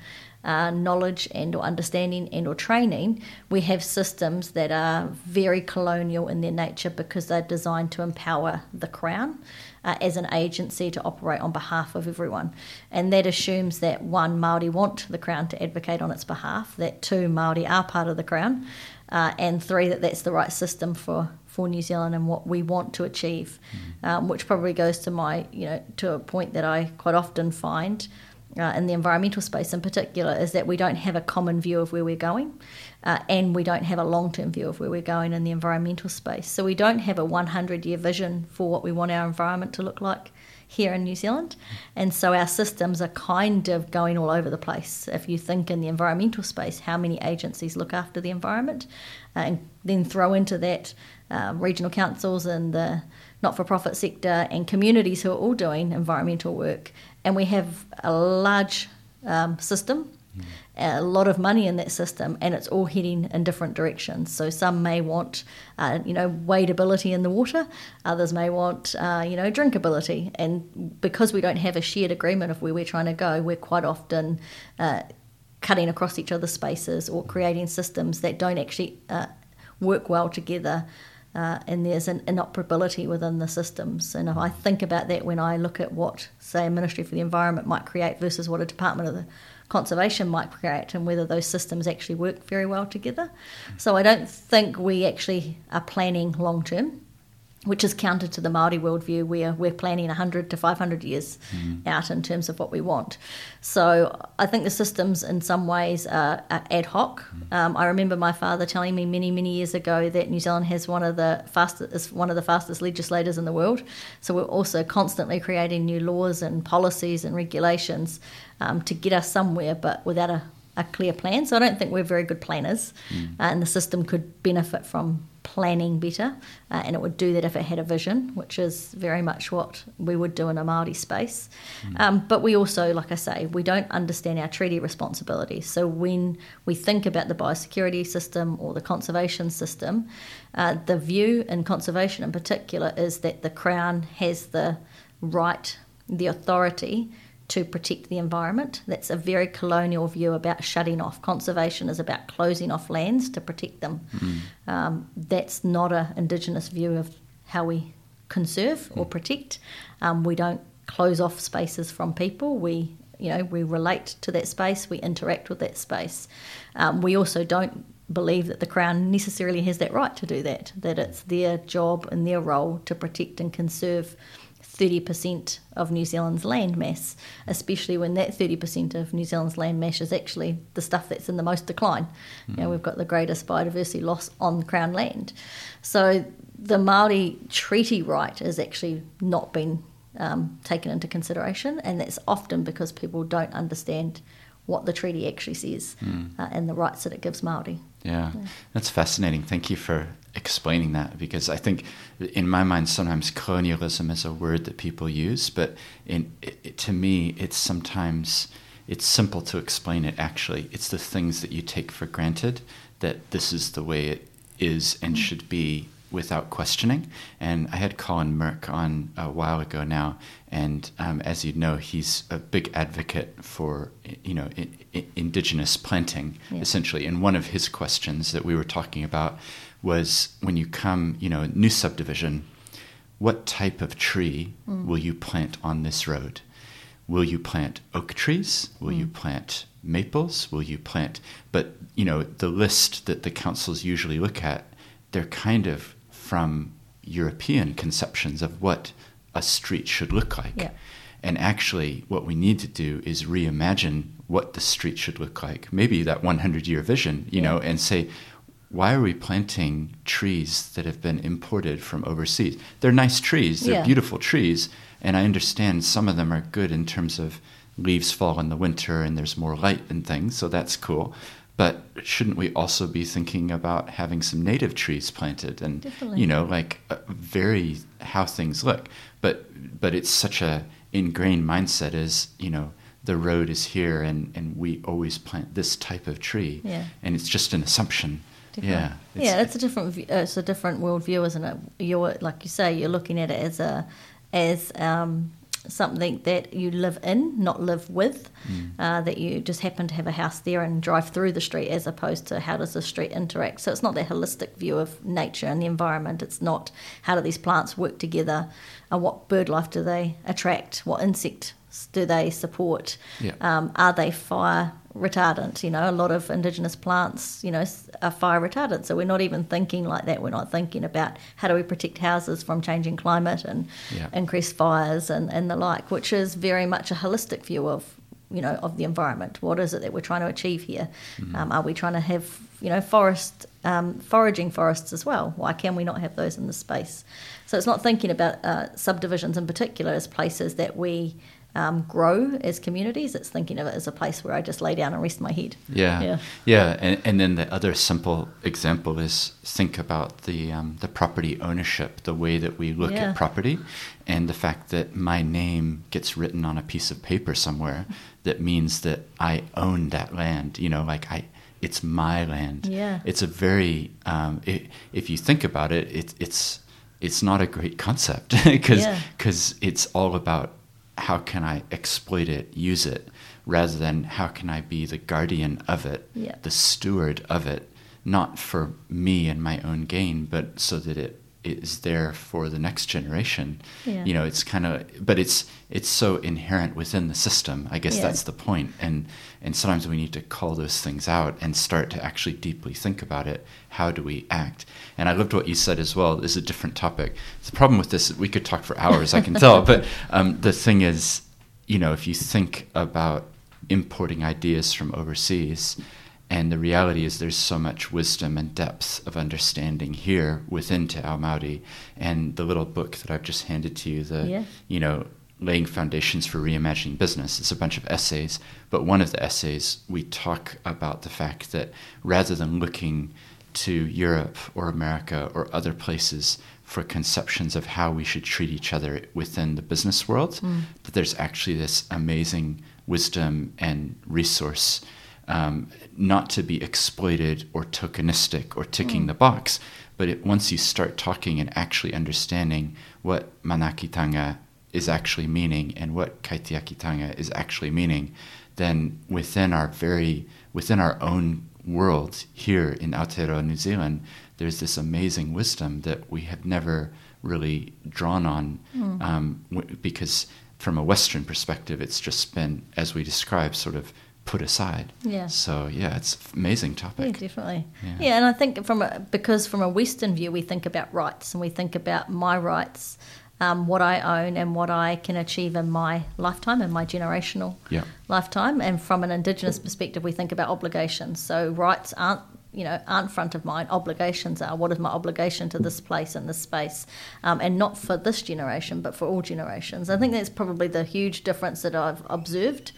uh, knowledge and or understanding and or training, we have systems that are very colonial in their nature because they're designed to empower the Crown uh, as an agency to operate on behalf of everyone. And that assumes that one, Māori want the Crown to advocate on its behalf, that two, Māori are part of the Crown, uh, and three, that that's the right system for, for New Zealand and what we want to achieve, mm. um, which probably goes to my, you know, to a point that I quite often find uh, in the environmental space in particular is that we don't have a common view of where we're going uh, and we don't have a long term view of where we're going in the environmental space. So we don't have a 100 year vision for what we want our environment to look like here in New Zealand. And so our systems are kind of going all over the place. If you think in the environmental space, how many agencies look after the environment, uh, and then throw into that uh, regional councils and the not for profit sector and communities who are all doing environmental work. And we have a large um, system, mm. a lot of money in that system, and it's all heading in different directions. So some may want, uh, you know, wadeability in the water, others may want, uh, you know, drinkability. And because we don't have a shared agreement of where we're trying to go, we're quite often uh, cutting across each other's spaces or creating systems that don't actually uh, work well together uh, and there's an inoperability within the systems. And if I think about that when I look at what, say, a Ministry for the Environment might create versus what a Department of the Conservation might create, and whether those systems actually work very well together. So I don't think we actually are planning long term which is counter to the Maori worldview, where we're planning 100 to 500 years mm. out in terms of what we want. So I think the systems, in some ways, are, are ad hoc. Mm. Um, I remember my father telling me many, many years ago that New Zealand has one of the fastest, is one of the fastest legislators in the world. So we're also constantly creating new laws and policies and regulations um, to get us somewhere, but without a a clear plan. So I don't think we're very good planners, mm. uh, and the system could benefit from planning better, uh, and it would do that if it had a vision, which is very much what we would do in a Maori space. Mm. Um, but we also, like I say, we don't understand our treaty responsibilities. So when we think about the biosecurity system or the conservation system, uh, the view in conservation in particular is that the Crown has the right, the authority to protect the environment. That's a very colonial view about shutting off. Conservation is about closing off lands to protect them. Mm. Um, that's not an Indigenous view of how we conserve or mm. protect. Um, we don't close off spaces from people. We you know we relate to that space. We interact with that space. Um, we also don't believe that the Crown necessarily has that right to do that. That it's their job and their role to protect and conserve 30% of New Zealand's land mass, especially when that 30% of New Zealand's land mass is actually the stuff that's in the most decline. Mm. You know, we've got the greatest biodiversity loss on Crown land. So the Maori treaty right has actually not been um, taken into consideration, and that's often because people don't understand what the treaty actually says mm. uh, and the rights that it gives Maori. Yeah. yeah, that's fascinating. Thank you for explaining that because I think in my mind sometimes colonialism is a word that people use, but in it, to me it's sometimes it's simple to explain it. Actually, it's the things that you take for granted that this is the way it is and mm. should be without questioning. And I had Colin Meurk on a while ago now, and um, as you know, he's a big advocate for you know I- I- indigenous planting, yeah. essentially. And one of his questions that we were talking about was when you come, you know, new subdivision, what type of tree mm. will you plant on this road? Will you plant oak trees? Will mm. you plant maples? Will you plant? But you know, the list that the councils usually look at, they're kind of from European conceptions of what a street should look like. Yeah. And actually, what we need to do is reimagine what the street should look like. Maybe that 100 year vision, you yeah. know, and say, why are we planting trees that have been imported from overseas? They're nice trees, they're yeah. beautiful trees, and I understand some of them are good in terms of leaves fall in the winter and there's more light and things, so that's cool. But shouldn't we also be thinking about having some native trees planted and Definitely. you know like uh, very how things look? But but it's such a ingrained mindset is you know the road is here and and we always plant this type of tree yeah. and it's just an assumption. Different. Yeah, it's, yeah, it's a different uh, it's a different worldview, isn't it? You're like you say, you're looking at it as a as um, something that you live in, not live with, mm. uh, that you just happen to have a house there and drive through the street as opposed to how does the street interact. So it's not that holistic view of nature and the environment. It's not how do these plants work together and what bird life do they attract, what insect do they support, yeah. um, are they fire retardant. You know, a lot of indigenous plants, you know, are fire retardant. So we're not even thinking like that. We're not thinking about how do we protect houses from changing climate and yeah. increased fires and, and the like, which is very much a holistic view of you know of the environment. What is it that we're trying to achieve here? Mm-hmm. Um, are we trying to have you know forest um, foraging forests as well? Why can we not have those in the space? So it's not thinking about uh, subdivisions in particular as places that we um, grow as communities. It's thinking of it as a place where I just lay down and rest my head. Yeah, yeah, yeah. And, and then the other simple example is think about the um, the property ownership, the way that we look yeah. at property, and the fact that my name gets written on a piece of paper somewhere that means that I own that land. You know, like I. It's my land. Yeah. It's a very, um, it, if you think about it, it, it's it's not a great concept because because yeah. it's all about how can I exploit it, use it, rather than how can I be the guardian of it, yeah. the steward of it, not for me and my own gain, but so that it is there for the next generation. Yeah. You know, it's kind of, but it's it's so inherent within the system. I guess yeah. that's the point. And and sometimes we need to call those things out and start to actually deeply think about it. How do we act? And I loved what you said as well. This is a different topic. The problem with this, we could talk for hours. I can tell. But um, the thing is, you know, if you think about importing ideas from overseas and the reality is, there's so much wisdom and depth of understanding here within Te Ao Māori. And the little book that I've just handed to you, the yeah. you know laying foundations for reimagining business. It's a bunch of essays, but one of the essays we talk about the fact that rather than looking to Europe or America or other places for conceptions of how we should treat each other within the business world, mm. that there's actually this amazing wisdom and resource um, not to be exploited or tokenistic or ticking mm. the box. But it, once you start talking and actually understanding what manaakitanga is actually meaning and what kaitiakitanga is actually meaning, then within our very within our own world here in Aotearoa, New Zealand, there's this amazing wisdom that we have never really drawn on mm. um, w- because from a Western perspective, it's just been, as we described, sort of put aside. Yeah. So yeah, it's amazing topic. Yeah, definitely. Yeah. yeah, and I think from a, because from a Western view, we think about rights and we think about my rights. Um, what I own and what I can achieve in my lifetime, in my generational Yeah. lifetime. And from an Indigenous perspective, we think about obligations. So rights aren't you know aren't front of mind. Obligations are what is my obligation to this place and this space, um, and not for this generation, but for all generations. I think that's probably the huge difference that I've observed.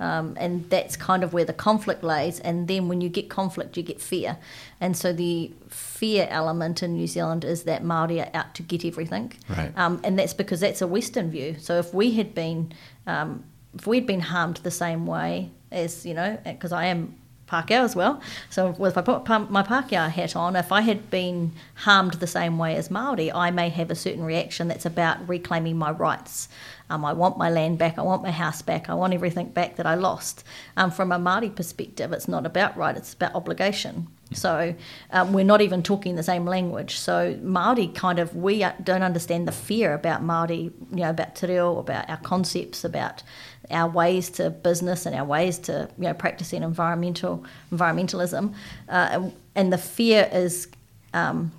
Um, and that's kind of where the conflict lays. And then when you get conflict, you get fear. And so the fear element in New Zealand is that Maori are out to get everything. Right. Um, and that's because that's a Western view. So if we had been, um, if we'd been harmed the same way as you know, because I am Pākehā as well. So if I put my Pākehā hat on, if I had been harmed the same way as Maori, I may have a certain reaction that's about reclaiming my rights. Um, I want my land back. I want my house back. I want everything back that I lost. Um, from a Maori perspective, it's not about right. It's about obligation. So um, we're not even talking the same language. So Maori kind of we don't understand the fear about Maori, you know, about te reo, about our concepts, about our ways to business and our ways to you know practicing environmental environmentalism, uh, and, the fear is um,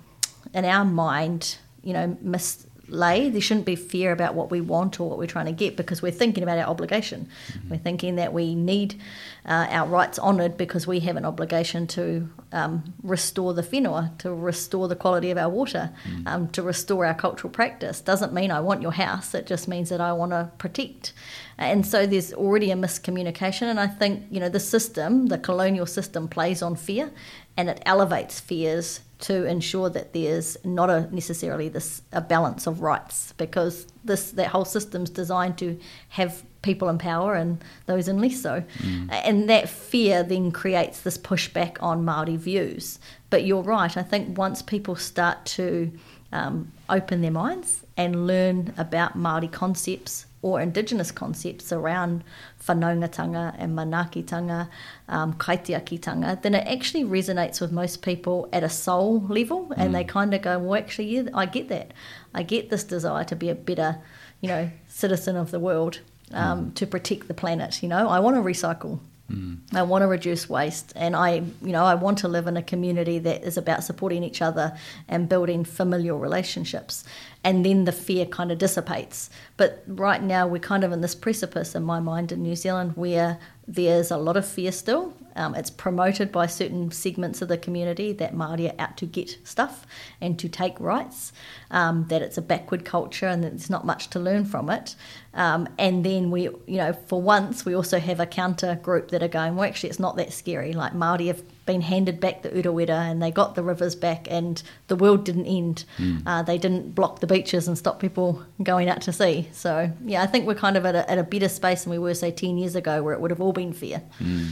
in our mind, you know, mislaid. There shouldn't be fear about what we want or what we're trying to get because we're thinking about our obligation. Mm-hmm. We're thinking that we need uh, our rights honoured because we have an obligation to um, restore the whenua, to restore the quality of our water, mm. um, to restore our cultural practice. Doesn't mean I want your house, it just means that I want to protect. And so there's already a miscommunication. And I think, you know, the system, the colonial system, plays on fear and it elevates fears to ensure that there's not a necessarily this a balance of rights because this that whole system's designed to have people in power and those in less so. Mm. And that fear then creates this pushback on Maori views. But you're right. I think once people start to um, open their minds and learn about Maori concepts or Indigenous concepts around whanaungatanga and manaakitanga, um, kaitiakitanga, then it actually resonates with most people at a soul level, and mm. they kind of go, "Well, actually, yeah, I get that. I get this desire to be a better, you know, citizen of the world, um, mm. to protect the planet. You know, I want to recycle. Mm. I want to reduce waste, and I, you know, I want to live in a community that is about supporting each other and building familial relationships. And then the fear kind of dissipates. But right now, we're kind of in this precipice in my mind in New Zealand where there's a lot of fear still. Um, it's promoted by certain segments of the community that Māori are out to get stuff and to take rights, um, that it's a backward culture and that there's not much to learn from it. Um, and then we, you know, for once, we also have a counter group that are going, well, actually, it's not that scary. Like Māori have been handed back the Urewera and they got the rivers back and the world didn't end. Mm. Uh, they didn't block the beaches and stop people going out to sea. So, yeah, I think we're kind of at a, at a better space than we were, say, 10 years ago where it would have all been fear. Mm.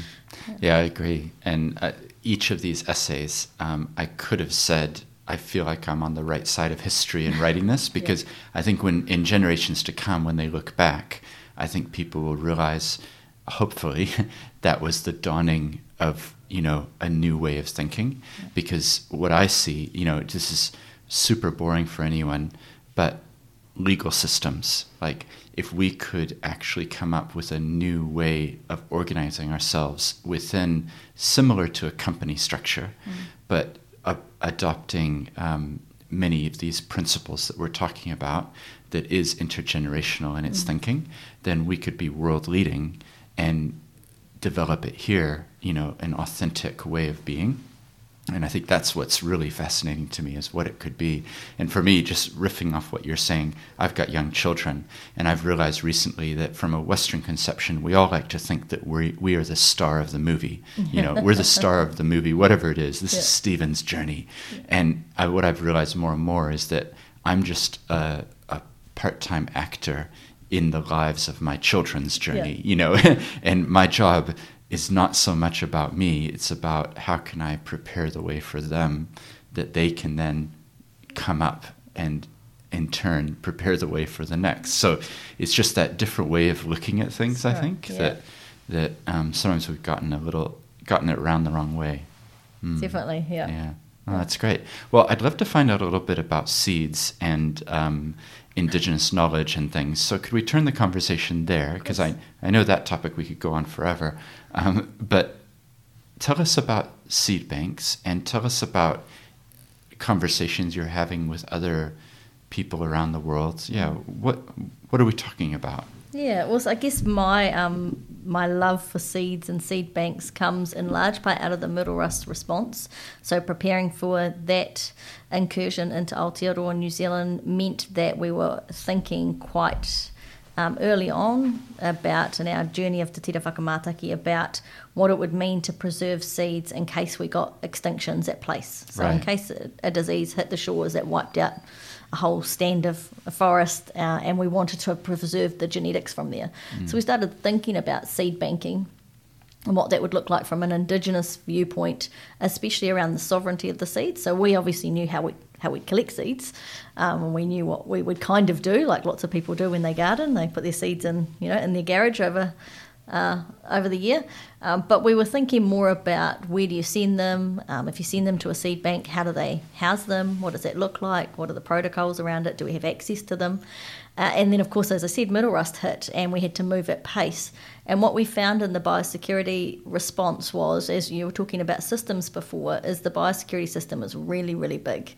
Yeah, I agree. And uh, each of these essays, um, I could have said, I feel like I'm on the right side of history in writing this because yeah. I think when in generations to come, when they look back, I think people will realize, hopefully, that was the dawning of you know a new way of thinking. Yeah. Because what I see, you know, this is super boring for anyone, but legal systems, like if we could actually come up with a new way of organizing ourselves within similar to a company structure, mm. but adopting um, many of these principles that we're talking about that is intergenerational in its mm. thinking, then we could be world leading and develop it here, you know, an authentic way of being and I think that's what's really fascinating to me is what it could be. And for me, just riffing off what you're saying, I've got young children, and I've realized recently that from a Western conception, we all like to think that we we are the star of the movie. You know, we're the star of the movie, whatever it is. This yeah. is Stephen's journey, and I, what I've realized more and more is that I'm just a, a part-time actor in the lives of my children's journey. Yeah. You know, and my job is not so much about me, it's about how can I prepare the way for them that they can then come up and in turn prepare the way for the next. So it's just that different way of looking at things, sure, I think, yeah. that that um, sometimes we've gotten a little gotten it around the wrong way. Mm. Definitely, yeah. Yeah. Oh, that's great. Well, I'd love to find out a little bit about seeds and um, indigenous knowledge and things. So, could we turn the conversation there? Because I, I know that topic we could go on forever. Um, but tell us about seed banks and tell us about conversations you're having with other people around the world. Yeah, what what are we talking about? Yeah, well, so I guess my um, my love for seeds and seed banks comes in large part out of the Myrtle Rust response. So preparing for that incursion into Aotearoa New Zealand meant that we were thinking quite um, early on about in our journey of Te Tira Whakamātaki about what it would mean to preserve seeds in case we got extinctions at place. So right. in case a disease hit the shores that wiped out a whole stand of a forest, uh, and we wanted to preserve the genetics from there. Mm. So we started thinking about seed banking and what that would look like from an indigenous viewpoint, especially around the sovereignty of the seeds. So we obviously knew how we how we collect seeds, um, and we knew what we would kind of do, like lots of people do when they garden. They put their seeds in, you know, in their garage over uh, over the year. Um, but we were thinking more about where do you send them? Um, if you send them to a seed bank, how do they house them? What does that look like? What are the protocols around it? Do we have access to them? Uh, and then, of course, as I said, myrtle rust hit and we had to move at pace. And what we found in the biosecurity response was, as you were talking about systems before, is the biosecurity system is really, really big.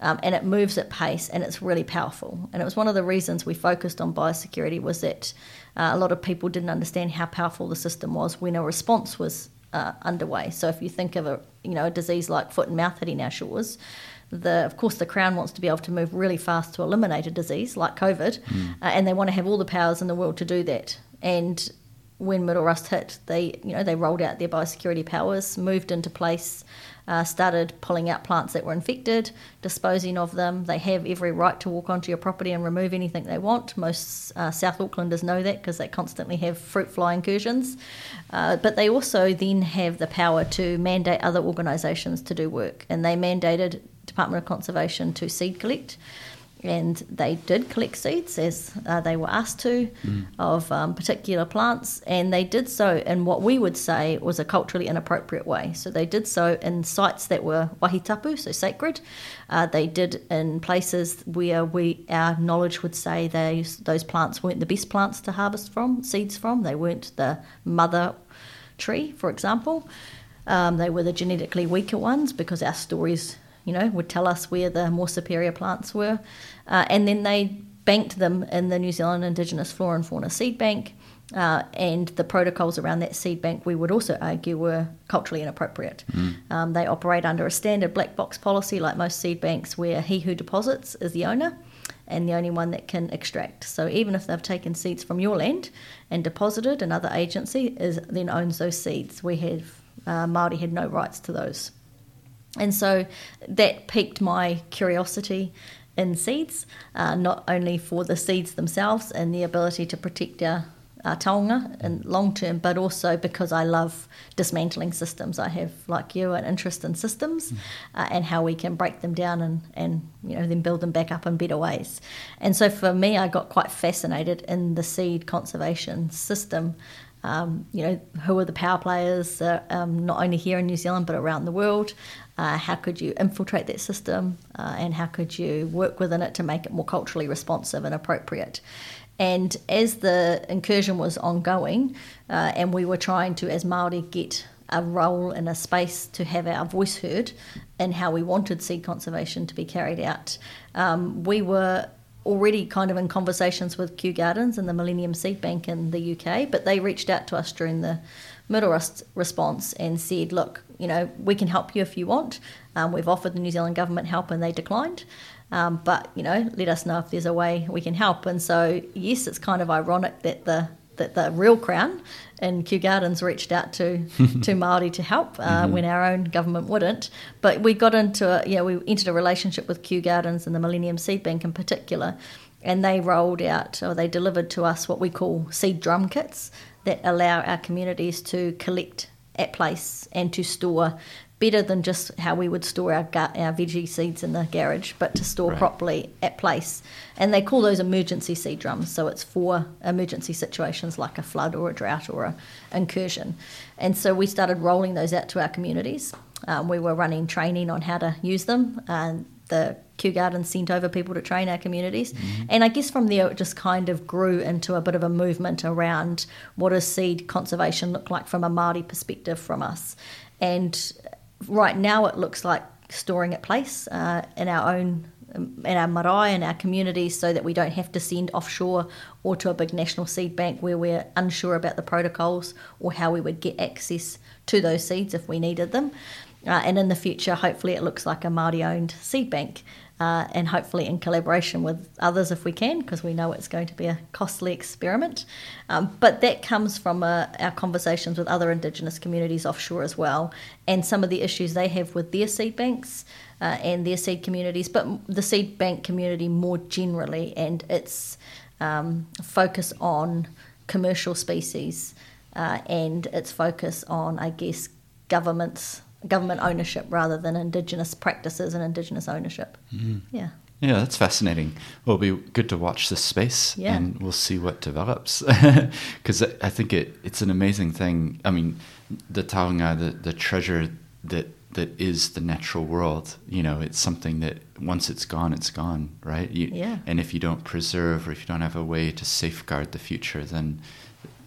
Um, and it moves at pace and it's really powerful. And it was one of the reasons we focused on biosecurity was that uh, a lot of people didn't understand how powerful the system was when a response was uh, underway. So if you think of a you know a disease like foot and mouth hitting our shores, the of course the crown wants to be able to move really fast to eliminate a disease like COVID, mm. uh, and they want to have all the powers in the world to do that. And when Myrtle Rust hit, they you know they rolled out their biosecurity powers, moved into place uh, started pulling out plants that were infected, disposing of them. They have every right to walk onto your property and remove anything they want. Most uh, South Aucklanders know that because they constantly have fruit fly incursions. Uh, but they also then have the power to mandate other organisations to do work, and they mandated Department of Conservation to seed collect and they did collect seeds as uh, they were asked to mm. of um, particular plants, and they did so in what we would say was a culturally inappropriate way. So they did so in sites that were wahitapu, so sacred. Uh, they did in places where we our knowledge would say those those plants weren't the best plants to harvest from seeds from. They weren't the mother tree, for example. Um, they were the genetically weaker ones because our stories you know, would tell us where the more superior plants were. Uh, and then they banked them in the New Zealand Indigenous Flora and Fauna Seed Bank. Uh, and the protocols around that seed bank, we would also argue, were culturally inappropriate. Mm. Um, they operate under a standard black box policy, like most seed banks, where he who deposits is the owner and the only one that can extract. So even if they've taken seeds from your land and deposited, another agency is then owns those seeds. We have uh, Maori had no rights to those. And so that piqued my curiosity in seeds, uh, not only for the seeds themselves and the ability to protect our, our taonga in long term, but also because I love dismantling systems. I have, like you, an interest in systems mm. uh, and how we can break them down and, and you know then build them back up in better ways. And so for me, I got quite fascinated in the seed conservation system um, you know, who are the power players, uh, um, not only here in New Zealand but around the world? Uh, how could you infiltrate that system, uh, and how could you work within it to make it more culturally responsive and appropriate? And as the incursion was ongoing, uh, and we were trying to, as Maori, get a role in a space to have our voice heard in how we wanted seed conservation to be carried out, um, we were already kind of in conversations with Kew Gardens and the Millennium Seed Bank in the UK, but they reached out to us during the Myrtle response and said, look, you know, we can help you if you want. Um, we've offered the New Zealand government help and they declined. Um, but, you know, let us know if there's a way we can help. And so, yes, it's kind of ironic that the that the real crown and Kew Gardens reached out to to Māori to help uh, mm-hmm. when our own government wouldn't. But we got into a, yeah, we entered a relationship with Kew Gardens and the Millennium Seed Bank in particular, and they rolled out or they delivered to us what we call seed drum kits that allow our communities to collect at place and to store better than just how we would store our our veggie seeds in the garage, but to store right. properly at place. And they call those emergency seed drums. So it's for emergency situations like a flood or a drought or an incursion. And so we started rolling those out to our communities. Um, we were running training on how to use them, and the Kew Gardens sent over people to train our communities. Mm-hmm. And I guess from there it just kind of grew into a bit of a movement around what does seed conservation look like from a Māori perspective from us. And right now it looks like storing at place uh, in our own um, in our marae and our communities so that we don't have to send offshore or to a big national seed bank where we're unsure about the protocols or how we would get access to those seeds if we needed them. Uh, and in the future, hopefully, it looks like a Māori owned seed bank. Uh, and hopefully in collaboration with others if we can, because we know it's going to be a costly experiment. Um, but that comes from uh, our conversations with other Indigenous communities offshore as well, and some of the issues they have with their seed banks uh, and their seed communities, but the seed bank community more generally, and its um, focus on commercial species uh, and its focus on, I guess, governments government ownership rather than indigenous practices and indigenous ownership. Mm. Yeah. Yeah, that's fascinating. Well, it'll be good to watch this space, yeah. and we'll see what develops. Because I think it, it's an amazing thing. I mean, the taonga, the, the treasure that that is the natural world. You know, it's something that once it's gone, it's gone, right? You, yeah. And if you don't preserve, or if you don't have a way to safeguard the future, then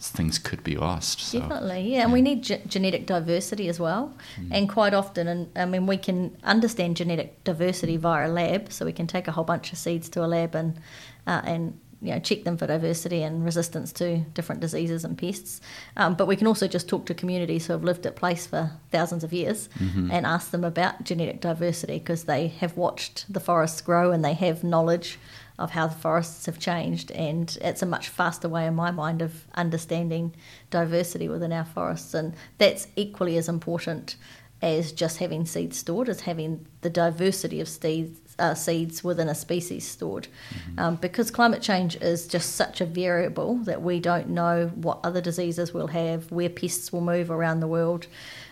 things could be lost. So. Definitely, yeah. And we need ge- genetic diversity as well. Mm. And quite often, and I mean, we can understand genetic diversity via a lab. So we can take a whole bunch of seeds to a lab and uh, and you know check them for diversity and resistance to different diseases and pests. Um, but we can also just talk to communities who have lived at place for thousands of years mm-hmm. and ask them about genetic diversity because they have watched the forests grow and they have knowledge of how the forests have changed, and it's a much faster way, in my mind, of understanding diversity within our forests, and that's equally as important as just having seeds stored, as having the diversity of seeds, uh, seeds within a species stored. Mm-hmm. Um, because climate change is just such a variable that we don't know what other diseases we'll have, where pests will move around the world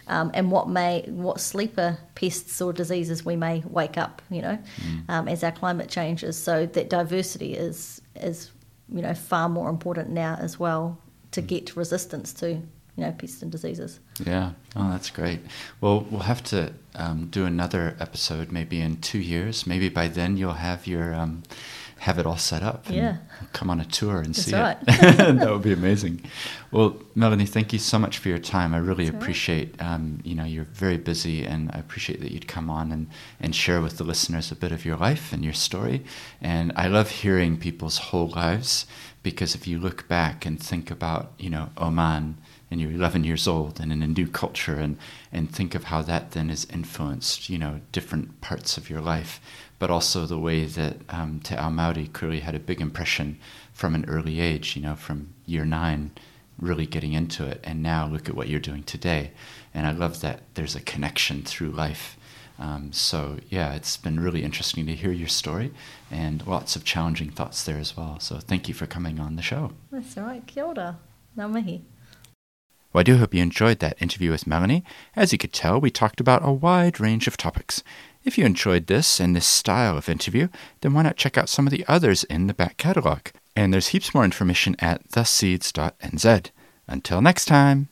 um, and what may what sleeper pests or diseases we may wake up, you know, mm. um, as our climate changes. So that diversity is is you know far more important now as well to mm. get resistance to you know pests and diseases. Yeah, oh, that's great. Well, we'll have to um, do another episode maybe in two years. Maybe by then you'll have your um, have it all set up. yeah. Come on a tour and That's see right. it. that would be amazing. Well, Melanie, thank you so much for your time. I really That's appreciate, right. um, you know, you're very busy and I appreciate that you'd come on and, and share with the listeners a bit of your life and your story. And I love hearing people's whole lives because if you look back and think about, you know, Oman, and you're 11 years old and in a new culture and, and think of how that then has influenced you know different parts of your life but also the way that um, Te Ao Māori clearly had a big impression from an early age, you know, from year nine, really getting into it. And now look at what you're doing today. And I love that there's a connection through life. Um, so, yeah, it's been really interesting to hear your story and lots of challenging thoughts there as well. So, thank you for coming on the show. That's all right. Kia ora. Ngā mihi. Well, I do hope you enjoyed that interview with Melanie. As you could tell, we talked about a wide range of topics. If you enjoyed this and this style of interview, then why not check out some of the others in the back catalogue? And there's heaps more information at theseeds.nz. Until next time.